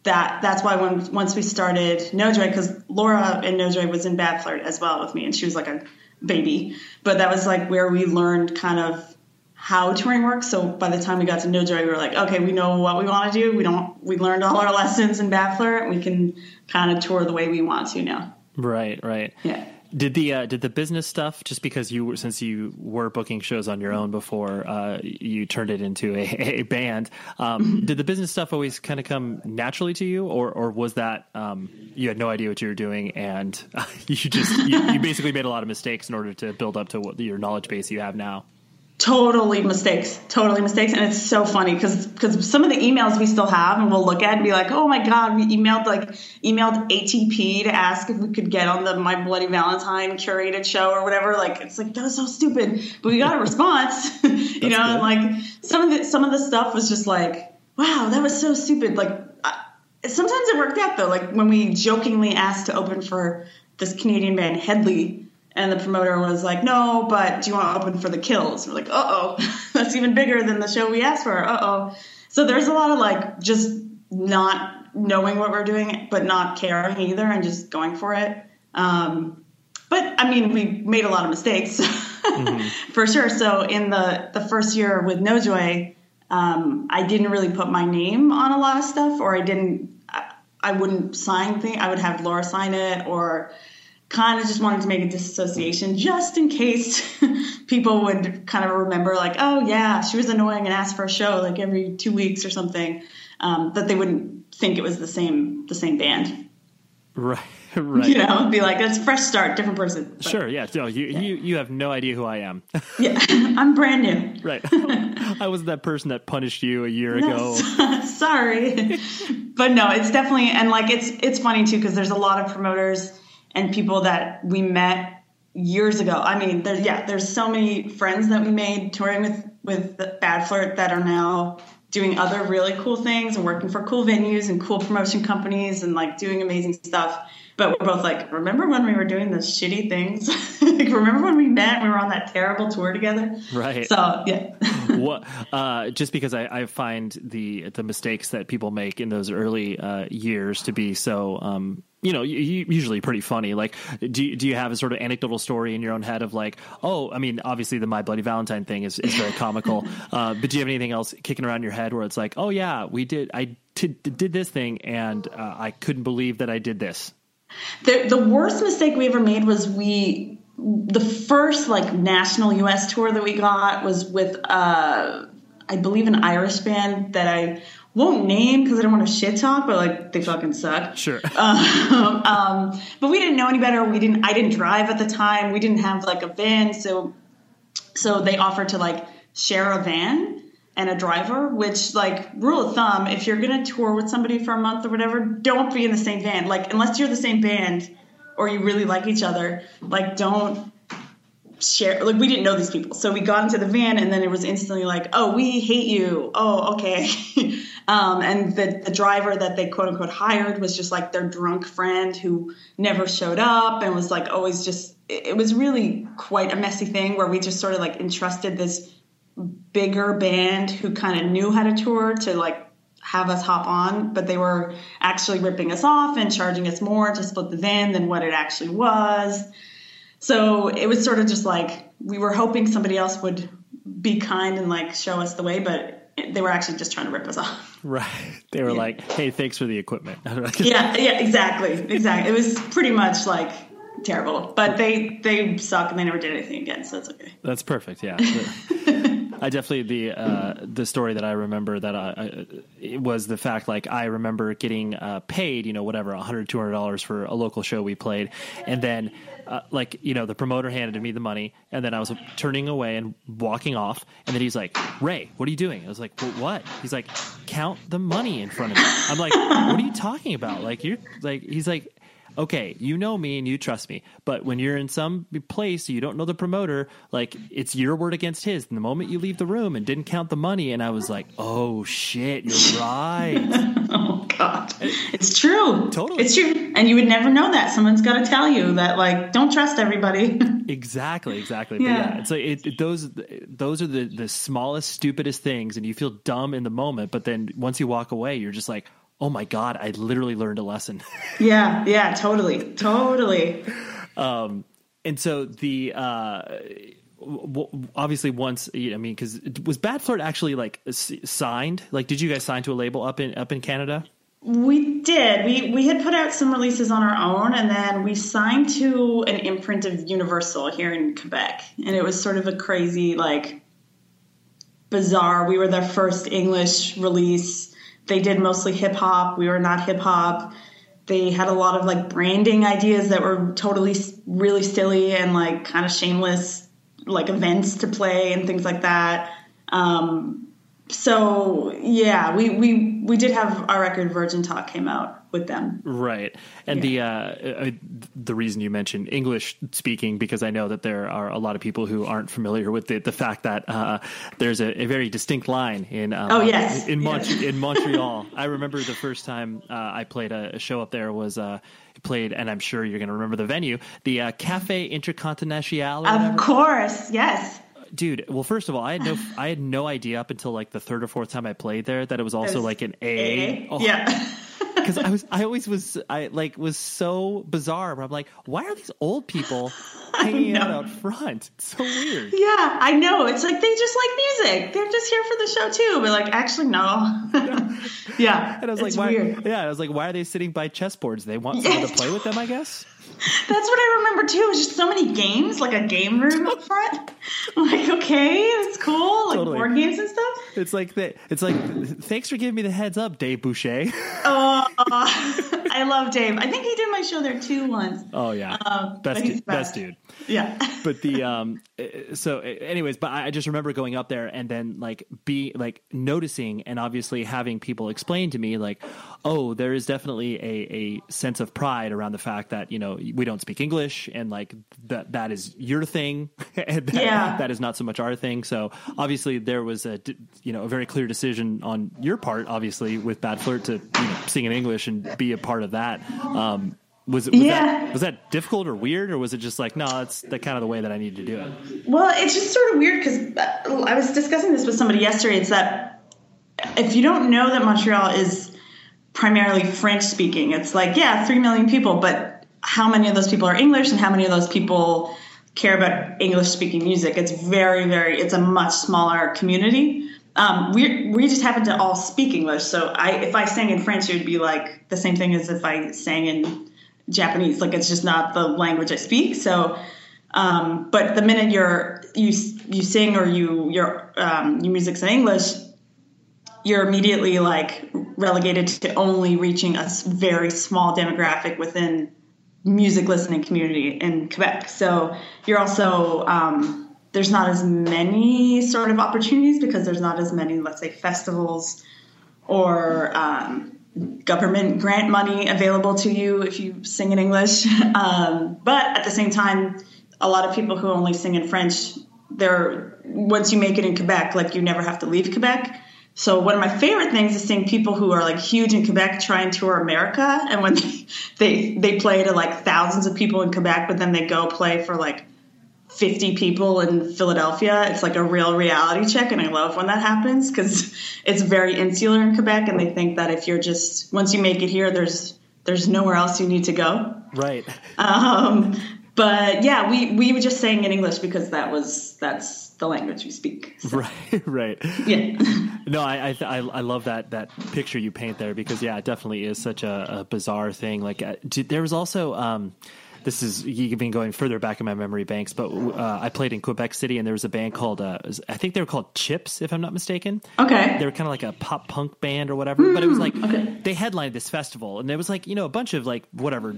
Speaker 4: that that's why when once we started no joy because laura in no joy was in bad flirt as well with me and she was like a baby. But that was like where we learned kind of how touring works. So by the time we got to no joy we were like okay we know what we want to do. We don't we learned all our lessons in bad flirt. We can kind of tour the way we want to now.
Speaker 3: Right, right.
Speaker 4: Yeah.
Speaker 3: Did the uh, did the business stuff just because you were since you were booking shows on your own before uh, you turned it into a, *laughs* a band? Um, *clears throat* did the business stuff always kind of come naturally to you, or or was that um, you had no idea what you were doing and *laughs* you just you, you basically made a lot of mistakes in order to build up to what your knowledge base you have now?
Speaker 4: Totally mistakes totally mistakes. And it's so funny because because some of the emails we still have and we'll look at and be like oh my god we emailed like emailed atp to ask if we could get on the my bloody valentine curated show or whatever. Like it's like that was so stupid. But we got a response *laughs* you know and like some of the some of the stuff was just like wow that was so stupid. Like I, sometimes it worked out though. Like when we jokingly asked to open for this canadian band Hedley and the promoter was like, "No, but do you want to open for the Kills?" We're like, "Uh oh, *laughs* that's even bigger than the show we asked for." Uh oh. So there's a lot of like just not knowing what we're doing, but not caring either, and just going for it. Um, but I mean, we made a lot of mistakes *laughs* for sure. So in the the first year with No Joy, um, I didn't really put my name on a lot of stuff, or I didn't. I, I wouldn't sign things. I would have Laura sign it, or kind of just wanted to make a disassociation just in case *laughs* people would kind of remember like oh yeah she was annoying and asked for a show like every two weeks or something um, that they wouldn't think it was the same the same band
Speaker 3: Right, *laughs* *laughs* right.
Speaker 4: you know be like it's fresh start different person But,
Speaker 3: Sure, yeah. No, you, you you have no idea who I am.
Speaker 4: yeah i'm brand new
Speaker 3: right. I was that person that punished you a year ago.
Speaker 4: sorry but no it's definitely and like it's it's funny too because there's a lot of promoters and people that we met years ago i mean there's yeah there's so many friends that we made touring with with bad flirt that are now doing other really cool things and working for cool venues and cool promotion companies and like doing amazing stuff. But we're both like, remember when we were doing those shitty things? *laughs* like, remember when we met? We were on that terrible tour together.
Speaker 3: Right.
Speaker 4: So yeah. *laughs*
Speaker 3: what? Uh, just because I, I find the the mistakes that people make in those early uh, years to be so. Um, you know, usually pretty funny. Like, do you, do you have a sort of anecdotal story in your own head of like, oh, I mean, obviously the My Bloody Valentine thing is, is very comical, *laughs* uh, but do you have anything else kicking around your head where it's like, oh yeah, we did, I t- did this thing and uh, I couldn't believe that I did this.
Speaker 4: The the worst mistake we ever made was we the first like national US tour that we got was with uh I believe an Irish band that I won't name because I don't want to shit talk, but like they fucking suck.
Speaker 3: Sure. *laughs*
Speaker 4: Um, um, but we didn't know any better. We didn't. I didn't drive at the time. We didn't have like a van, so so they offered to like share a van and a driver, which like rule of thumb, if you're gonna tour with somebody for a month or whatever, don't be in the same van. Like unless you're the same band or you really like each other, like don't share like we didn't know these people. So we got into the van and then it was instantly like, oh, we hate you. Oh, okay. *laughs* um, and the, the driver that they quote unquote hired was just like their drunk friend who never showed up and was like always just it was really quite a messy thing where we just sort of like entrusted this bigger band who kind of knew how to tour to like have us hop on, but they were actually ripping us off and charging us more to split the van than what it actually was. So it was sort of just like we were hoping somebody else would be kind and like show us the way, but they were actually just trying to rip us off.
Speaker 3: Right. They were yeah. like, "Hey, thanks for the equipment." *laughs*
Speaker 4: yeah, yeah, exactly, exactly. It was pretty much like terrible, but they they suck and they never did anything again, so that's okay.
Speaker 3: That's perfect. Yeah. *laughs* I definitely the uh, the story that I remember that I, I was the fact like I remember getting uh, paid you know whatever 100 200 dollars for a local show we played and then uh, like you know the promoter handed me the money and then I was turning away and walking off and then he's like Ray what are you doing I was like well, what he's like count the money in front of me I'm like what are you talking about like you're like he's like okay, you know me and you trust me. But when you're in some place you don't know the promoter, like it's your word against his. And the moment you leave the room and didn't count the money, and I was like, oh shit, you're *laughs* right.
Speaker 4: God, it's true.
Speaker 3: Totally,
Speaker 4: it's true. And you would never know that. Someone's got to tell you that, like, don't trust everybody. *laughs*
Speaker 3: exactly, exactly. Yeah, yeah it's like it, it, those those are the the smallest, stupidest things, and you feel dumb in the moment, but then once you walk away, you're just like oh my god, I literally learned a lesson. *laughs*
Speaker 4: yeah, yeah, totally, totally.
Speaker 3: Um, and so the uh, obviously once you I mean, because was Bad Flirt actually like signed? Like, did you guys sign to a label up in up in Canada?
Speaker 4: We did. We we had put out some releases on our own, and then we signed to an imprint of Universal here in Quebec, and it was sort of a crazy like bizarre. We were their first English release they did mostly hip hop. We were not hip hop. They had a lot of like branding ideas that were totally really silly and like kind of shameless, like events to play and things like that. Um, so yeah, we we we did have our record Virgin Talk came out with them.
Speaker 3: Right. And yeah. the uh, the reason you mentioned English speaking because I know that there are a lot of people who aren't familiar with the, the fact that uh, there's a, a, very distinct line in um,
Speaker 4: oh yes
Speaker 3: in,
Speaker 4: Mont-
Speaker 3: yes. in Montreal. *laughs* I remember the first time uh, I played a, a, show up there was uh, played, and I'm sure you're going to remember the venue, the uh, Cafe Intercontinental.
Speaker 4: Of course, yes
Speaker 3: dude well first of all i had no i had no idea up until like the third or fourth time i played there that it was also it was like an
Speaker 4: a, oh. yeah *laughs*
Speaker 3: because I was I always was I like was so bizarre. But I'm like, why are these old people *laughs* hanging out out front? It's so weird.
Speaker 4: Yeah, I know. It's like they just like music. They're just here for the show too. But like, actually, no. *laughs* yeah,
Speaker 3: and I was like, why? Weird. Yeah, I was like, why are they sitting by chessboards? They want someone to play with them, I guess.
Speaker 4: That's what I remember too. It was just so many games, like a game room up front. *laughs* Like, okay, it's cool, like totally. board games and stuff.
Speaker 3: It's like that. It's like, thanks for giving me the heads up, Dave Boucher.
Speaker 4: oh, *laughs* I love Dave. I think he did my show there too once.
Speaker 3: Oh yeah, um, best, best, best dude.
Speaker 4: Yeah. *laughs*
Speaker 3: but the um, so anyways, but I just remember going up there and then like be like noticing and obviously having people explain to me like, oh, there is definitely a, a sense of pride around the fact that you know we don't speak English and like that that is your thing, *laughs* and that,
Speaker 4: Yeah.
Speaker 3: that is not so much our thing. So obviously there was a you know a very clear decision on your part, obviously with Bad Flirt to you know, sing in English and be a part of that. Um, was, was
Speaker 4: Yeah.
Speaker 3: that was that difficult or weird, or was it just like no, that's the kind of the way that I need to do it?
Speaker 4: Well, it's just sort of weird because I was discussing this with somebody yesterday. It's that if you don't know that Montreal is primarily French speaking, it's like, yeah, three million people, but how many of those people are English and how many of those people care about English speaking music? It's very, very, it's a much smaller community. Um, we we just happen to all speak English. So I, if I sang in French, it would be like the same thing as if I sang in Japanese. Like it's just not the language I speak. So um, but the minute you're you you sing or you your um, your music's in English, you're immediately like relegated to only reaching a very small demographic within music listening community in Quebec. So you're also um, there's not as many sort of opportunities because there's not as many let's say festivals or um, government grant money available to you if you sing in English. *laughs* Um, but at the same time, a lot of people who only sing in French, they're once you make it in Quebec, like you never have to leave Quebec. So one of my favorite things is seeing people who are like huge in Quebec try and tour America, and when they *laughs* they, they play to like thousands of people in Quebec, but then they go play for like 50 people in Philadelphia. It's like a real reality check, and I love when that happens because *laughs* it's very insular in Quebec, and they think that if you're just once you make it here, there's there's nowhere else you need to go.
Speaker 3: Right.
Speaker 4: Um, but yeah, we we were just saying in English because that was that's the language we speak. *laughs*
Speaker 3: Right, right.
Speaker 4: Yeah. *laughs*
Speaker 3: No, I, I I love that that picture you paint there because yeah, it definitely is such a, a bizarre thing. Like uh, d- there was also um, this is you've been going further back in my memory banks, but uh, I played in Quebec City and there was a band called uh, I think they were called Chips, if I'm not mistaken.
Speaker 4: Okay.
Speaker 3: They were kind of like a pop punk band or whatever, but it was like
Speaker 4: Mm, okay.
Speaker 3: they headlined this festival and there was like you know a bunch of like whatever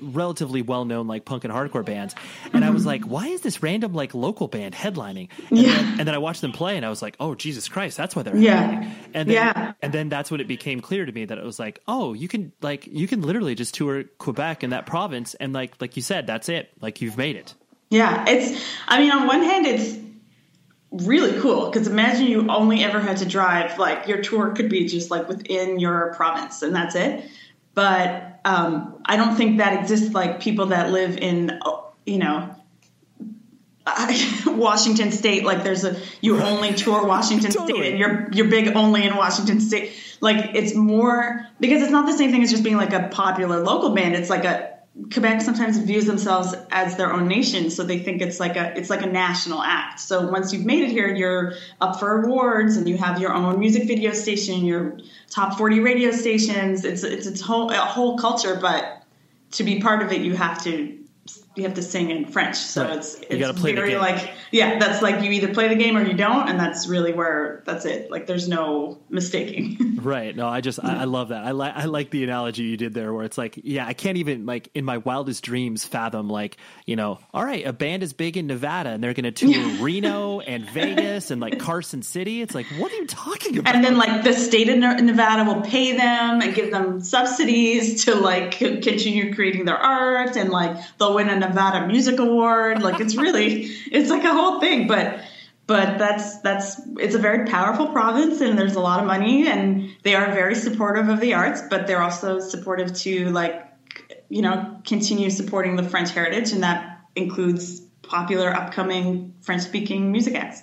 Speaker 3: relatively well known like punk and hardcore bands, and I was like, why is this random like local band headlining? And,
Speaker 4: Yeah.
Speaker 3: then, and then I watched them play and I was like, oh Jesus Christ, that's why they're
Speaker 4: Yeah.
Speaker 3: headlining. And then,
Speaker 4: Yeah.
Speaker 3: and then that's when it became clear to me that it was like, oh, you can like you can literally just tour Quebec and that province, and like like you said, that's it. Like you've made it.
Speaker 4: Yeah, it's. I mean, on one hand, it's really cool because imagine you only ever had to drive. Like your tour could be just like within your province, and that's it. But um, I don't think that exists. Like people that live in, you know. *laughs* Washington State, like there's a you only tour Washington *laughs* State, and you're you're big only in Washington State. Like it's more because it's not the same thing as just being like a popular local band. It's like a Quebec sometimes views themselves as their own nation, so they think it's like a it's like a national act. So once you've made it here, you're up for awards, and you have your own music video station, your top forty radio stations. It's it's it's whole a whole culture, but to be part of it, you have to you have to sing in French. So
Speaker 3: Right.
Speaker 4: it's
Speaker 3: You gotta play
Speaker 4: very like yeah, that's like you either play the game or you don't, and that's really where that's it. Like there's no mistaking. *laughs*
Speaker 3: Right. No, I just I, I love that. I like I like the analogy you did there, where it's like, yeah, I can't even like in my wildest dreams fathom like you know, all right, a band is big in Nevada and they're going *laughs* to tour Reno and Vegas and like Carson City. It's like, what are you talking about?
Speaker 4: and then like the state of Nevada will pay them and give them subsidies to like continue creating their art and like they'll win a Nevada Music Award. Like it's really *laughs* it's like a whole thing, but but that's that's it's a very powerful province and there's a lot of money and they are very supportive of the arts, but they're also supportive to like you know continue supporting the French heritage and that includes popular upcoming French speaking music acts.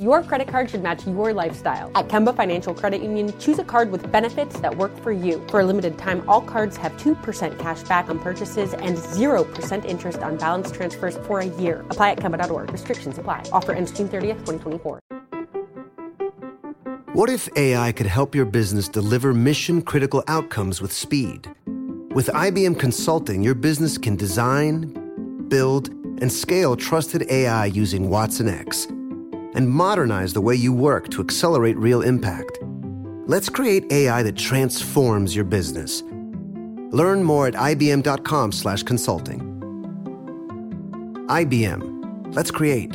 Speaker 8: Your credit card should match your lifestyle. At Kemba Financial Credit Union, choose a card with benefits that work for you. For a limited time, all cards have 2% cash back on purchases and 0% interest on balance transfers for a year. Apply at Kemba.org. Restrictions apply. Offer ends June 30th, 2024.
Speaker 9: What if AI could help your business deliver mission critical outcomes with speed? With IBM Consulting, your business can design, build, and scale trusted AI using Watson X and modernize the way you work to accelerate real impact. Let's create AI that transforms your business. Learn more at ibm.com/consulting. IBM. Let's create.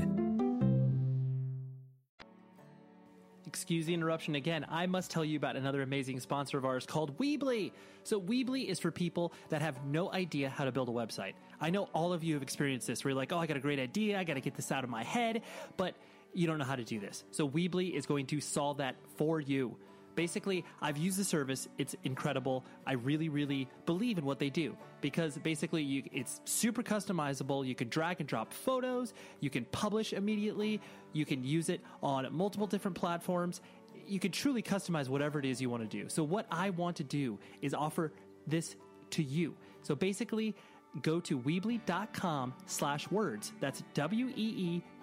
Speaker 3: Excuse the interruption again. I must tell you about another amazing sponsor of ours called Weebly. So, Weebly is for people that have no idea how to build a website. I know all of you have experienced this where you're like, oh, I got a great idea, I got to get this out of my head, but you don't know how to do this. So, Weebly is going to solve that for you. Basically, I've used the service. It's incredible. I really, really believe in what they do because basically you, it's super customizable. You can drag and drop photos. You can publish immediately. You can use it on multiple different platforms. You can truly customize whatever it is you want to do. So what I want to do is offer this to you. So basically, go to Weebly.com slash words. That's W-E-E-B-L-Y dot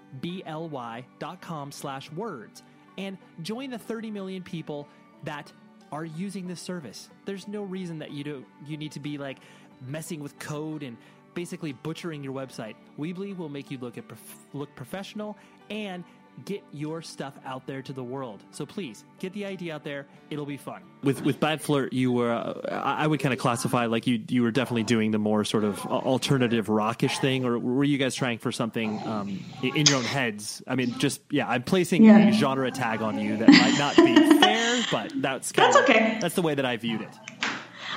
Speaker 3: com slash words and join the 30 million people that are using this service. There's no reason that you do you need to be like messing with code and basically butchering your website. Weebly will make you look at prof- look professional and get your stuff out there to the world. So please get the idea out there. It'll be fun. With with Bad Flirt, you were uh, I would kind of classify like you you were definitely doing the more sort of alternative rockish thing, or were you guys trying for something um, in your own heads? I mean, just yeah, I'm placing
Speaker 4: Yeah.
Speaker 3: a genre tag on you that might not be *laughs* fair, but that's kind
Speaker 4: That's
Speaker 3: of,
Speaker 4: okay.
Speaker 3: That's the way that I viewed it.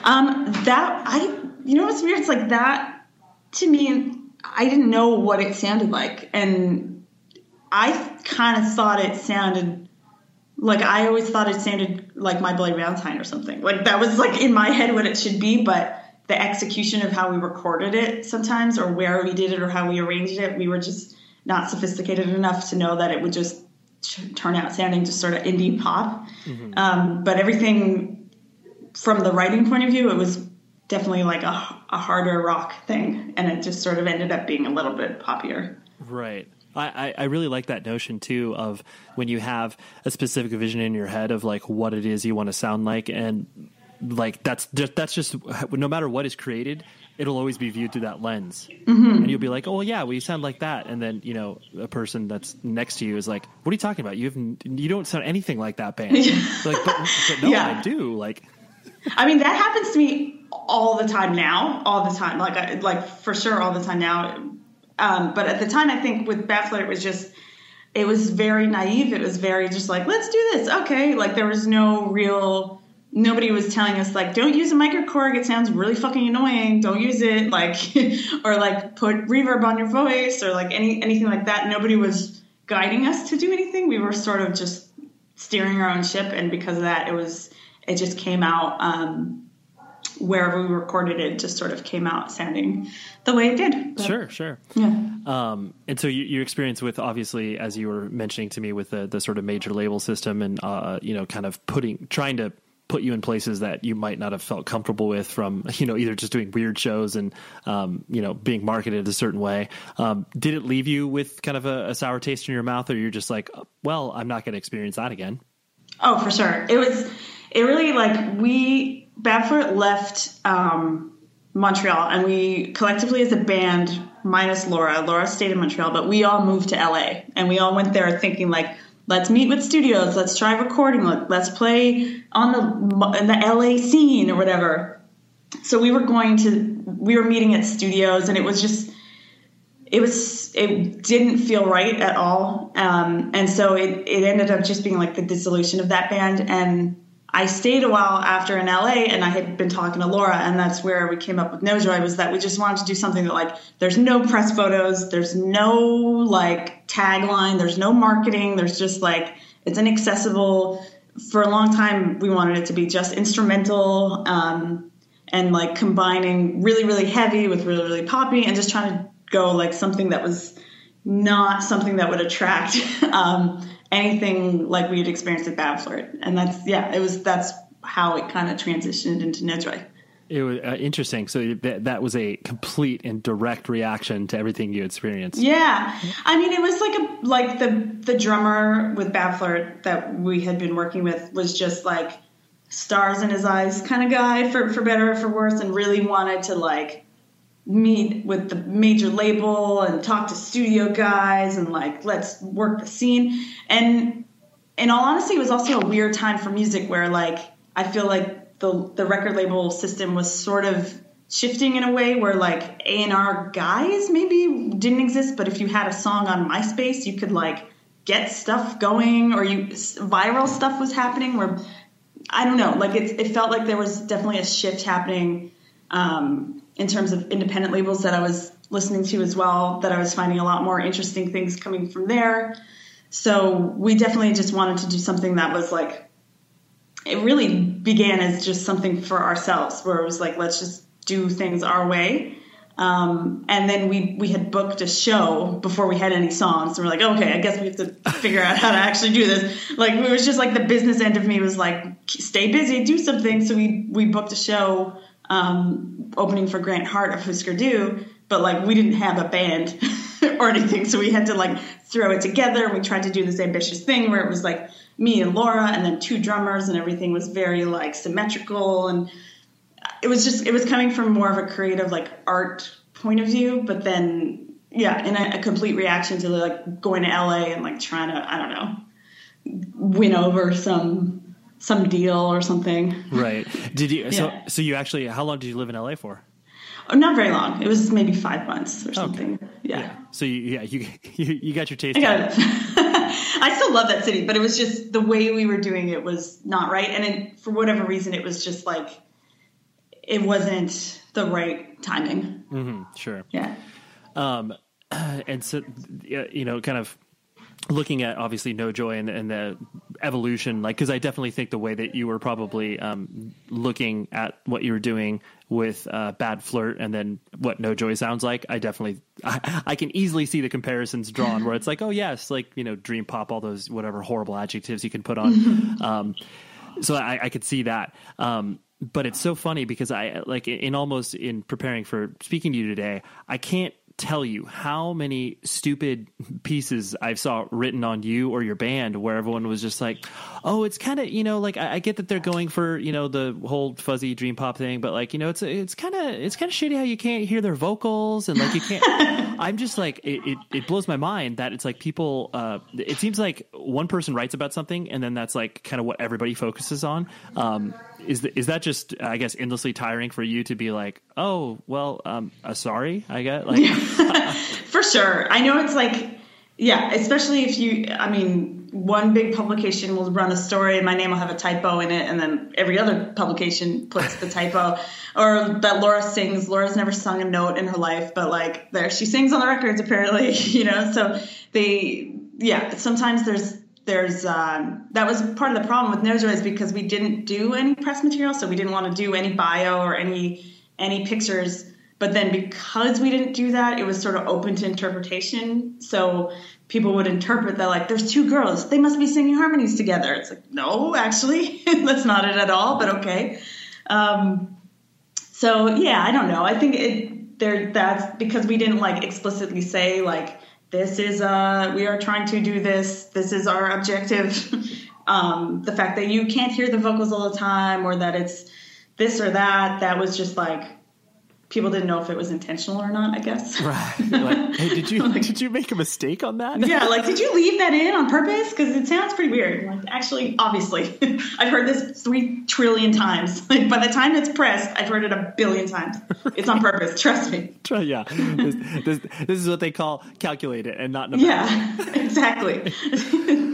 Speaker 4: Um, that I, you know, what's weird? It's like that to me. I didn't know what it sounded like, and I kind of thought it sounded like I always thought it sounded like My Bloody Valentine or something. Like that was like in my head what it should be, but the execution of how we recorded it sometimes, or where we did it, or how we arranged it, we were just not sophisticated enough to know that it would just turn out sounding just sort of indie pop. Um, but everything from the writing point of view, it was definitely like a, a harder rock thing, and it just sort of ended up being a little bit poppier.
Speaker 3: Right. I, I, I really like that notion too of when you have a specific vision in your head of like what it is you want to sound like and like that's just that's just no matter what is created it'll always be viewed through that lens
Speaker 4: Mhm.
Speaker 3: and you'll be like oh yeah well you sound like that and then you know a person that's next to you is like what are you talking about you have you don't sound anything like that band *laughs* like but, but no
Speaker 4: Yeah.
Speaker 3: I do like
Speaker 4: I mean, that happens to me all the time now, all the time, like I, like for sure all the time now. Um, but at the time, I think with Bad Flirt, it was just it was very naive. It was very just like let's do this, okay. Like there was no real. Nobody was telling us like, don't use a microKORG. It sounds really fucking annoying. Don't use it. *laughs* Like, or like put reverb on your voice or like any anything like that. Nobody was guiding us to do anything. We were sort of just steering our own ship, and because of that, it was it just came out um, wherever we recorded it. Just sort of came out sounding the way it did. But-
Speaker 3: Sure, sure.
Speaker 4: Yeah.
Speaker 3: Um, and so you, your experience with obviously, as you were mentioning to me, with the, the sort of major label system, and uh, you know, kind of putting, trying to put you in places that you might not have felt comfortable with, from *laughs* you know, either just doing weird shows and um, you know, being marketed a certain way. Um, did it leave you with kind of a, a sour taste in your mouth, or you're just like, well, I'm not going to experience that again?
Speaker 4: Oh, for sure. It was. It really like we Bad Flirt left um, Montreal, and we collectively as a band, minus Laura. Laura stayed in Montreal, but we all moved to LA, and we all went there thinking like, let's meet with studios, let's try recording, let, let's play on the in the LA scene or whatever. So we were going to we were meeting at studios, and it was just it was it didn't feel right at all um, and so it, it ended up just being like the dissolution of that band and i stayed a while after in la and i had been talking to laura and that's where we came up with no joy was that we just wanted to do something that like there's no press photos there's no like tagline there's no marketing there's just like it's inaccessible. For a long time we wanted it to be just instrumental um, and like combining really really heavy with really really poppy and just trying to go like something that was not something that would attract *laughs* um, anything like we had experienced at Bad Flirt. And that's yeah, it was that's how it kind of transitioned into Joy.
Speaker 3: It was uh, interesting. So that, that was a complete and direct reaction to everything you experienced.
Speaker 4: Yeah, I mean, it was like a like the the drummer with Bad Flirt that we had been working with was just like stars in his eyes kind of guy for for better or for worse, and really wanted to like meet with the major label and talk to studio guys and like let's work the scene. And in all honesty, it was also a weird time for music where like I feel like the the record label system was sort of shifting in a way where like A and R guys maybe didn't exist, but if you had a song on MySpace, you could like get stuff going, or you viral stuff was happening. Where I don't know, like it, it felt like there was definitely a shift happening um, in terms of independent labels that I was listening to as well. That I was finding a lot more interesting things coming from there. So we definitely just wanted to do something that was like it really began as just something for ourselves where it was like let's just do things our way um, and then we we had booked a show before we had any songs and we're like okay i guess we have to figure out how to actually do this like it was just like the business end of me was like stay busy do something so we we booked a show um, opening for Grant Hart of Hüsker Dü but like we didn't have a band *laughs* or anything so we had to like throw it together. We tried to do this ambitious thing where it was like me and Laura and then two drummers and everything was very like symmetrical and it was just it was coming from more of a creative like art point of view but then yeah in a, a complete reaction to like going to LA and like trying to I don't know win over some some deal or something
Speaker 3: right did you
Speaker 4: Yeah.
Speaker 3: so so you actually how long did you live in LA for
Speaker 4: oh, not very long it was maybe five months or something yeah. yeah.
Speaker 3: so you yeah you *laughs* you, you got your taste
Speaker 4: I got it. *laughs* I still love that city, but it was just the way we were doing it was not right. And it, for whatever reason, it was just like, it wasn't the right timing.
Speaker 3: Mm-hmm. sure
Speaker 4: Yeah.
Speaker 3: um *clears throat* and so you know kind of looking at obviously No Joy and, and the evolution like because i definitely think the way that you were probably um, looking at what you were doing with uh, Bad Flirt and then what No Joy sounds like i definitely I, I can easily see the comparisons drawn where it's like oh yes like you know dream pop all those whatever horrible adjectives you can put on *laughs* um, so I, I could see that. Um, but it's so funny because I like in almost in preparing for speaking to you today, I can't tell you how many stupid pieces I saw written on you or your band where everyone was just like, "Oh, it's kind of you know like I, I get that they're going for you know the whole fuzzy dream pop thing, but like you know it's it's kind of it's kind of shitty how you can't hear their vocals and like you can't." *laughs* I'm just like it, it, it blows my mind that it's like people. Uh, it seems like one person writes about something and then that's like kind of what everybody focuses on. Um, is th- is that just I guess endlessly tiring for you to be like, oh well, um, uh, sorry, I get like. *laughs*
Speaker 4: For sure. I know it's like, yeah, especially if you, I mean, one big publication will run a story and my name will have a typo in it, and then every other publication puts the typo. *laughs* Or that Laura sings. Laura's never sung a note in her life, but like, there she sings on the records apparently, *laughs* you know? So they, yeah, sometimes there's, there's um, that was part of the problem with No Joy is because we didn't do any press material, so we didn't want to do any bio or any any pictures. But then because we didn't do that, it was sort of open to interpretation. So people would interpret that like there's two girls, they must be singing harmonies together. It's like no, actually, *laughs* that's not it at all. But okay. Um, so yeah, I don't know. I think it there that's because we didn't like explicitly say like this is uh we are trying to do this. This is our objective. *laughs* um, the fact that you can't hear the vocals all the time or that it's this or that that was just like people didn't know if it was intentional or not. I guess. *laughs*
Speaker 3: Right. Like, hey, did you *laughs* did you make a mistake on that?
Speaker 4: yeah, like did you *laughs* leave that in on purpose? Because it sounds pretty weird. Like actually, obviously, I've heard this three trillion times. Like by the time it's pressed, I've heard it a billion times. It's on purpose. Trust me.
Speaker 3: Yeah. This, this, this is what they call calculated and not.
Speaker 4: Yeah, exactly.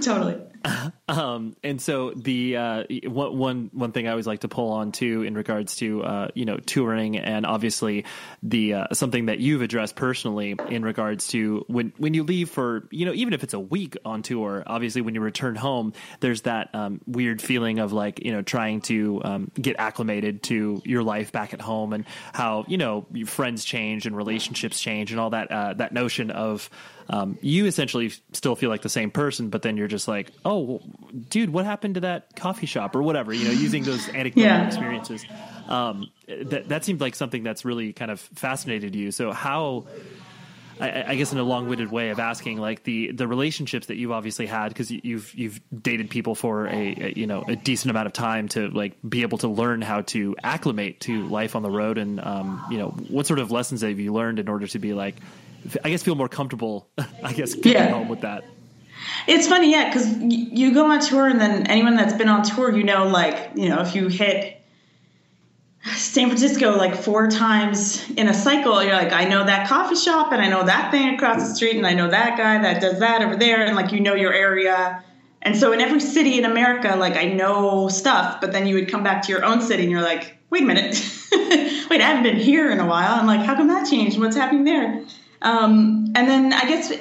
Speaker 4: totally. *laughs*
Speaker 3: Um, and so the uh, one one thing I always like to pull on too in regards to uh, you know touring and obviously the uh, something that you've addressed personally in regards to when when you leave for you know even if it's a week on tour, obviously when you return home, there's that um, weird feeling of like you know trying to um, get acclimated to your life back at home and how you know your friends change and relationships change and all that uh, that notion of um, you essentially still feel like the same person, but then you're just like, oh, dude, what happened to that coffee shop or whatever? You know, using those *laughs* anecdotal
Speaker 4: Yeah.
Speaker 3: experiences. Um, that that seemed like something that's really kind of fascinated you. So how? I, I guess in a long-winded way of asking, like the the relationships that you've obviously had because you've you've dated people for a, a you know a decent amount of time to like be able to learn how to acclimate to life on the road, and um, you know what sort of lessons have you learned in order to be like, I guess feel more comfortable, *laughs* I guess
Speaker 4: Yeah.
Speaker 3: home with that.
Speaker 4: It's funny, yeah, because y- you go on tour, and then anyone that's been on tour, you know, like, you know, if you hit San Francisco like four times in a cycle, you're like, I know that coffee shop, and I know that thing across the street, and I know that guy that does that over there, and like, you know your area. And so in every city in America, like, I know stuff, but then you would come back to your own city, and you're like, wait a minute, *laughs* wait, I haven't been here in a while. I'm like, how come that changed? What's happening there? Um, and then I guess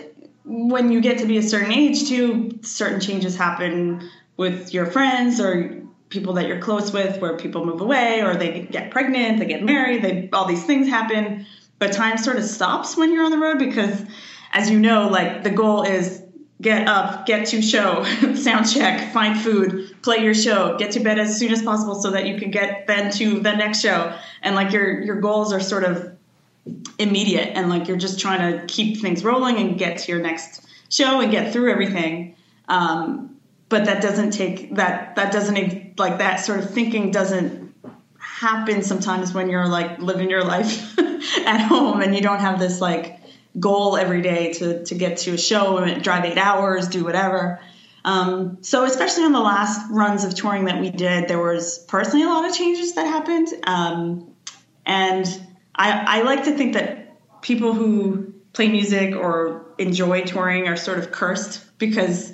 Speaker 4: when you get to be a certain age too, certain changes happen with your friends or people that you're close with where people move away or they get pregnant, they get married, they all these things happen. But time sort of stops when you're on the road because as you know, like the goal is get up, get to show, *laughs* sound check, find food, play your show, get to bed as soon as possible so that you can get then to the next show. And like your your goals are sort of immediate and like you're just trying to keep things rolling and get to your next show and get through everything. Um, but that doesn't take that that doesn't like that sort of thinking doesn't happen sometimes when you're like living your life *laughs* at home and you don't have this like goal every day to to get to a show and drive eight hours do whatever. Um, so especially on the last runs of touring that we did there was personally a lot of changes that happened. Um, and I, I like to think that people who play music or enjoy touring are sort of cursed because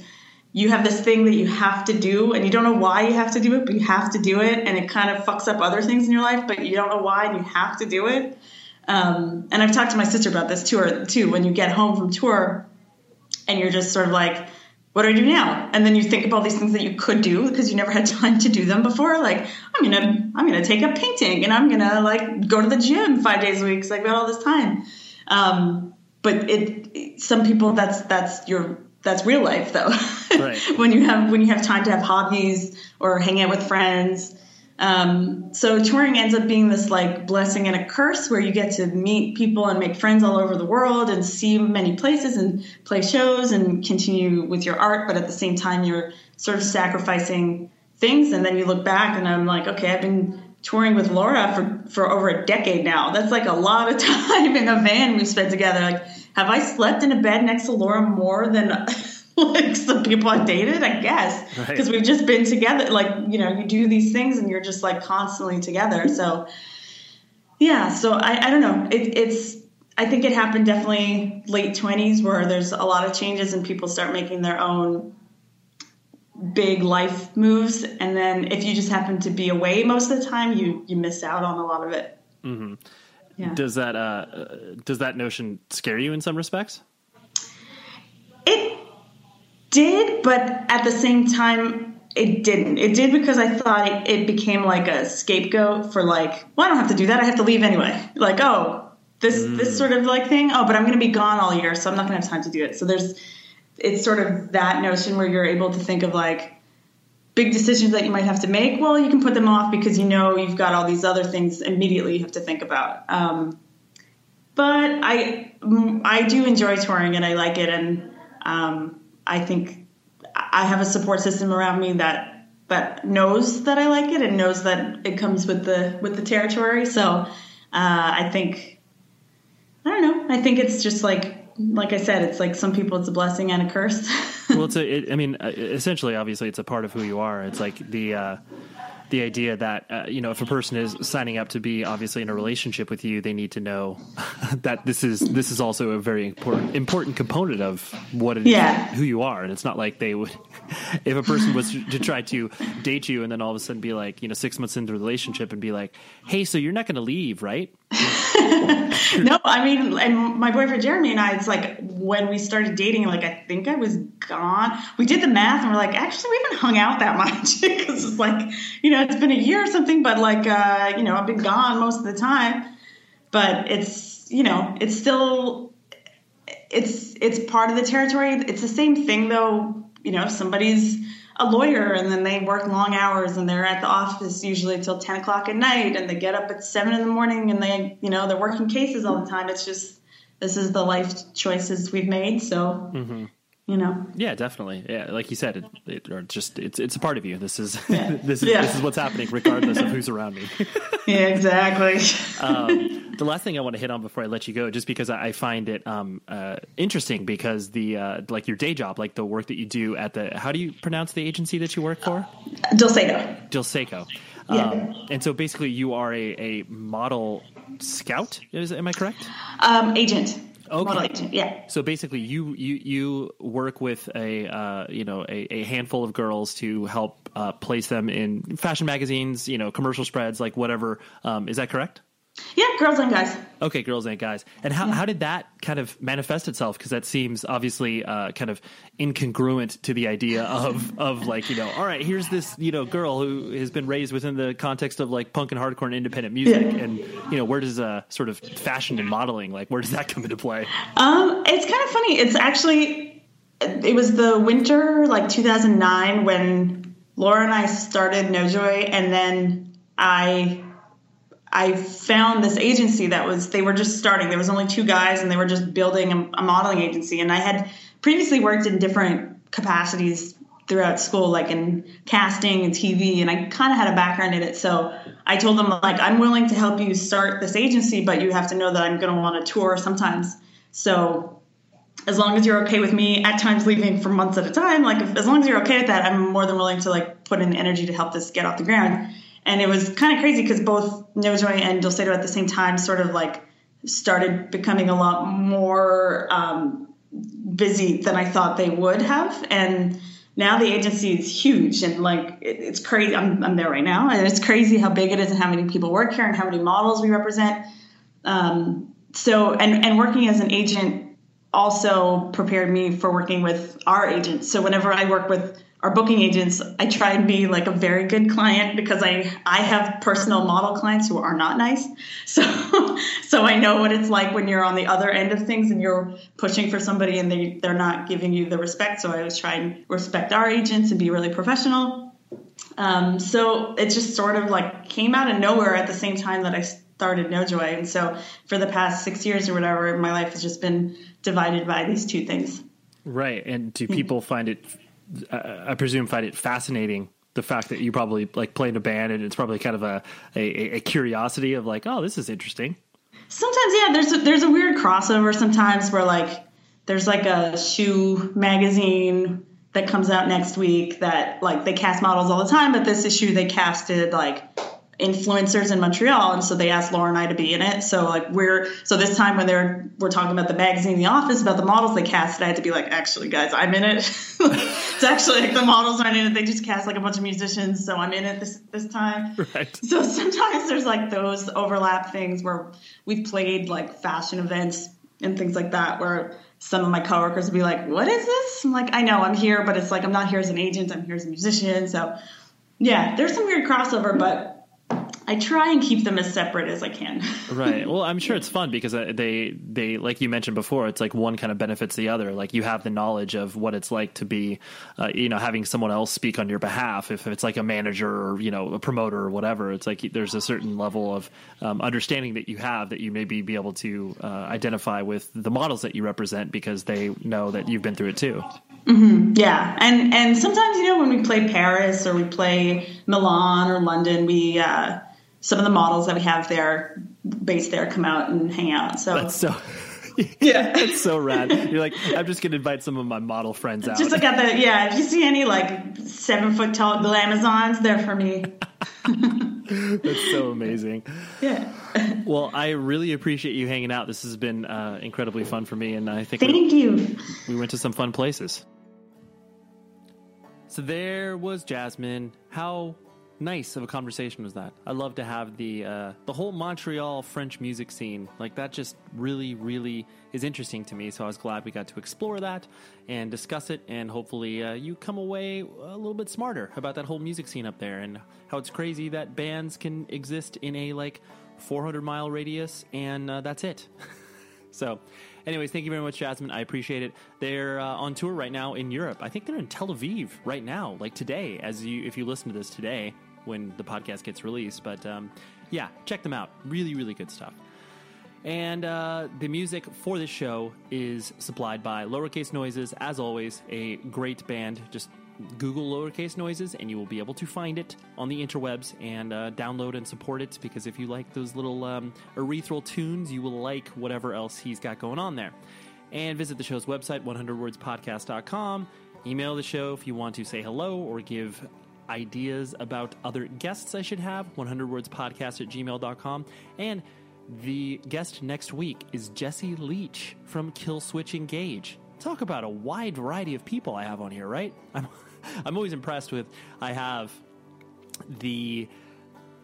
Speaker 4: you have this thing that you have to do and you don't know why you have to do it, but you have to do it and it kind of fucks up other things in your life, but you don't know why and you have to do it. Um, and I've talked to my sister about this tour too. When you get home from tour and you're just sort of like, what do I do now? And then you think of all these things that you could do because you never had *laughs* time to do them before. Like, I'm gonna, I'm gonna take up painting, and I'm gonna like go to the gym five days a week because I've got all this time. Um, but it, it- some people that's that's your that's real life though. *laughs* when you have when you have time to have hobbies or hang out with friends. Um, so touring ends up being this like blessing and a curse where you get to meet people and make friends all over the world and see many places and play shows and continue with your art, but at the same time you're sort of sacrificing things and then you look back and I'm like, okay, I've been touring with Laura for, for over a decade now. That's like a lot of *laughs* time in a van we've spent together. Like, have I slept in a bed next to Laura more than like some people I've dated? I guess
Speaker 10: Right.
Speaker 4: because we've just been together. Like, you know, you do these things and you're just like constantly together. So, yeah. So I, I don't know. It, it's I think it happened definitely late twenties where there's a lot of changes and people start making their own big life moves and then if you just happen to be away most of the time you you miss out on a lot of it
Speaker 3: hmm
Speaker 4: Yeah.
Speaker 3: Does that uh, does that notion scare you in some respects?
Speaker 4: Did but at the same time it didn't. It did because i thought it, it became like a scapegoat for like well i don't have to do that. I have to leave anyway. Like oh this this sort of like thing? Oh but i'm going to be gone all year so i'm not going to have time to do it. So there's it's sort of that notion where you're able to think of like big decisions that you might have to make. Well you can put them off because you know you've got all these other things immediately you have to think about. Um, but I mm, I do enjoy touring and I like it and um, I think I have a support system around me that that knows that I like it and knows that it comes with the with the territory. So uh, I think I don't know. I think it's just like like I said, it's like some people it's a blessing and a curse. *laughs*
Speaker 3: well, it's a, it, I mean, uh, essentially, obviously, it's a part of who you are. It's like the uh, the idea that uh, you know, if a person is signing up to be obviously in a relationship with you, they need to know *laughs* that this is this is also a very important important component of what it is,
Speaker 4: Yeah.
Speaker 3: who you are. And it's not like they would, *laughs* if a person was to, to try to date you and then all of a sudden be like, you know, six months into the relationship and be like, hey, so you're not going to leave, right? *laughs*
Speaker 4: no, I mean, and my boyfriend Jeremy and I, it's like when we started dating, like I think I was gone. We did the math and we're like, actually, we haven't hung out that much because it's like, you know, it's been a year or something, but like, uh, you know, I've been gone most of the time. But it's, you know, it's still, it's it's part of the territory. It's the same thing though. You know, if somebody's a lawyer and then they work long hours and they're at the office usually until 10 o'clock at night and they get up at 7 in the morning and they you know they're working cases all the time it's just this is the life choices we've made so
Speaker 3: Mm-hmm.
Speaker 4: You know
Speaker 3: Yeah, definitely. Yeah, like you said, it, it or just it's it's a part of you. This is *laughs*
Speaker 4: Yeah.
Speaker 3: this is
Speaker 4: Yeah.
Speaker 3: this is what's happening, regardless of who's around me. *laughs*
Speaker 4: yeah exactly *laughs*
Speaker 3: um, the last thing I want to hit on before I let you go, just because I, find it um, uh, interesting, because the uh, like your day job, like the work that you do at the how do you pronounce the agency that you work for?
Speaker 4: Dulcedo.
Speaker 3: Dulceco.
Speaker 4: Yeah.
Speaker 3: Um, and so basically, you are a, a model scout. Is am I correct?
Speaker 4: um, agent
Speaker 3: Okay.
Speaker 4: yeah
Speaker 3: So basically, you you you work with a uh, you know a, a handful of girls to help uh, place them in fashion magazines, you know, commercial spreads, like whatever. Um, is that correct?
Speaker 4: Yeah girls and guys
Speaker 3: Okay, girls and guys. And how, how did that kind of manifest itself? Because that seems obviously uh, kind of incongruent to the idea of of like you know, all right, here's this you know girl who has been raised within the context of like punk and hardcore and independent music,
Speaker 4: Yeah.
Speaker 3: and you know, where does uh, sort of fashion and modeling like where does that come into play?
Speaker 4: Um, it's kind of funny. It's actually it was the winter like 2009 when Laura and I started No Joy, and then I I found this agency that was they were just starting. There was only two guys, and they were just building a, a modeling agency. And I had previously worked in different capacities throughout school, like in casting and TV, and I kind of had a background in it. So I told them like I'm willing to help you start this agency, but you have to know that I'm going to want to tour sometimes. So as long as you're okay with me at times leaving for months at a time, like if, as long as you're okay with that, I'm more than willing to like put in energy to help this get off the ground. And it was kind of crazy because both No Joy and Dulcedo at the same time sort of like started becoming a lot more um, busy than I thought they would have. And now the agency is huge and like it, it's crazy. I'm, I'm there right now, and it's crazy how big it is and how many people work here and how many models we represent. Um, so and and working as an agent also prepared me for working with our agents. So whenever I work with our booking agents, I try and be like a very good client because I I have personal model clients who are not nice. *laughs* So so I know what it's like when you're on the other end of things and you're pushing for somebody and they they're not giving you the respect. So I always try and respect our agents and be really professional. Um, so it just sort of like came out of nowhere at the same time that I started No Joy, And so for the past six years or whatever, my life has just been divided by these two things.
Speaker 3: Right. And do people find it? I presume find it fascinating the fact that you probably like play in a band and it's probably kind of a, a, a curiosity of like, oh, this is interesting.
Speaker 4: Sometimes, yeah, there's a, there's a weird crossover sometimes where like there's like a shoe magazine that comes out next week that like they cast models all the time, but this issue they casted like influencers in Montreal, and so they asked Laura and I to be in it. So like we're so this time when they're we're talking about the magazine, The Office, about the models they casted, I had to be like, actually, guys, I'm in it. *laughs* it's actually like the models aren't in it; they just cast like a bunch of musicians, so I'm in it this this time.
Speaker 3: Right.
Speaker 4: So sometimes there's like those overlap things where we've played like fashion events and things like that where some of my coworkers would be like, "What is this?" I'm like, "I know I'm here, but it's like I'm not here as an agent. I'm here as a musician." So yeah, there's some weird crossover, but I try and keep them as separate as I can. *laughs*
Speaker 3: right. Well, I'm sure it's fun because uh, they they like you mentioned before. It's like one kind of benefits the other. Like you have the knowledge of what it's like to be, uh, you know, having someone else speak on your behalf. If it's like a manager or you know a promoter or whatever, it's like there's a certain level of um, understanding that you have that you maybe be able to uh, identify with the models that you represent because they know that you've been through it too.
Speaker 4: hmm Yeah, and and sometimes you know when we play Paris or we play Milan or London, we uh, some of the models that we have there based there come out and hang out. So
Speaker 3: That's so. *laughs*
Speaker 4: yeah, *laughs*
Speaker 3: it's so rad. You're like, I'm just gonna invite some of my model friends out.
Speaker 4: just look at the yeah, if you see any like seven foot tall glamazons, they're for me. *laughs*
Speaker 3: That's so amazing.
Speaker 4: Yeah.
Speaker 3: Well, I really appreciate you hanging out. This has been uh, incredibly fun for me, and I think
Speaker 4: Thank
Speaker 3: we,
Speaker 4: you.
Speaker 3: we went to some fun places. So there was Jasmine. How nice of a conversation was that? I love to have the uh, the whole Montreal French music scene. Like that, just really, really is interesting to me. So I was glad we got to explore that and discuss it, and hopefully uh, you come away a little bit smarter about that whole music scene up there and how it's crazy that bands can exist in a like 400 mile radius, and uh, that's it. *laughs* So, Anyways, thank you very much, Jasmine. I appreciate it. They're uh, on tour right now in Europe. I think they're in Tel Aviv right now, like today, as you if you listen to this today when the podcast gets released. But um, yeah, check them out. Really, really good stuff. And uh, the music for this show is supplied by Lowercase Noises. As always, a great band. Just Google Lowercase Noises and you will be able to find it on the interwebs and uh, download and support it because if you like those little um, tunes, you will like whatever else he's got going on there. And visit the show's website, 100wordspodcast.com. Email the show if you want to say hello or give ideas about other guests I should have, 100wordspodcast at gmail.com. And the guest next week is Jesse Leach from Killswitch Engage. Talk about a wide variety of people I have on here, right? *laughs* I'm, I'm always impressed with. I have the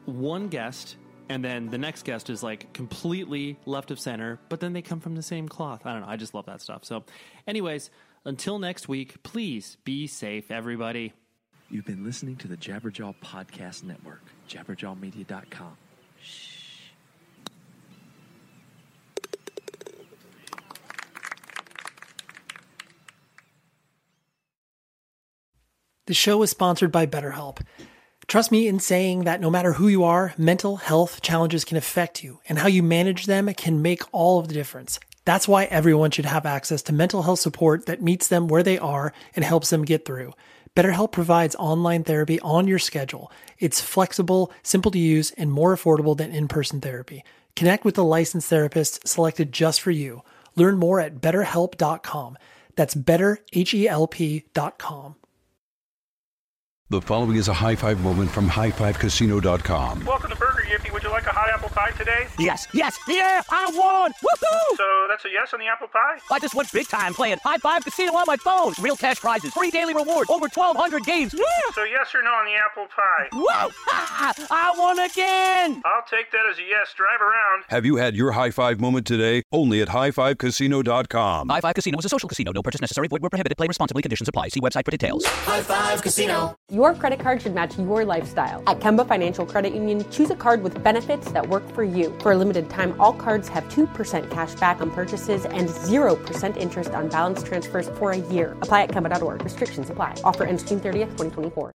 Speaker 3: one guest, and then the next guest is like completely left of center, but then they come from the same cloth. I don't know. I just love that stuff. So, anyways, until next week, please be safe, everybody.
Speaker 10: You've been listening to the Jabberjaw Podcast Network, jabberjawmedia.com.
Speaker 5: The show is sponsored by BetterHelp. Trust me in saying that no matter who you are, mental health challenges can affect you, and how you manage them can make all of the difference. That's why everyone should have access to mental health support that meets them where they are and helps them get through. BetterHelp provides online therapy on your schedule. It's flexible, simple to use, and more affordable than in person therapy. Connect with a licensed therapist selected just for you. Learn more at betterhelp.com. That's betterhelp.com.
Speaker 11: The following is a high five moment from highfivecasino.com.
Speaker 12: Welcome to Burger Yippee. Would you like a hot apple pie today?
Speaker 13: Yes, yes, yeah, I won! Woohoo!
Speaker 12: So that's a yes on the apple pie?
Speaker 13: I just went big time playing High Five Casino on my phone. Real cash prizes, free daily rewards, over 1,200 games. Yeah!
Speaker 12: So yes or no on the apple pie?
Speaker 13: Whoa! *laughs* I won again!
Speaker 12: I'll take that as a yes. Drive around.
Speaker 11: Have you had your high five moment today? Only at highfivecasino.com.
Speaker 7: High Five Casino is a social casino. No purchase necessary. Void where prohibited. Play responsibly. Conditions apply. See website for details.
Speaker 2: High Five Casino. Your credit card should match your lifestyle. At Kemba Financial Credit Union, choose a card with benefits that work for you. For a limited time, all cards have 2% cash back on purchases and 0% interest on balance transfers for a year. Apply at Kemba.org. Restrictions apply. Offer ends June 30th, 2024.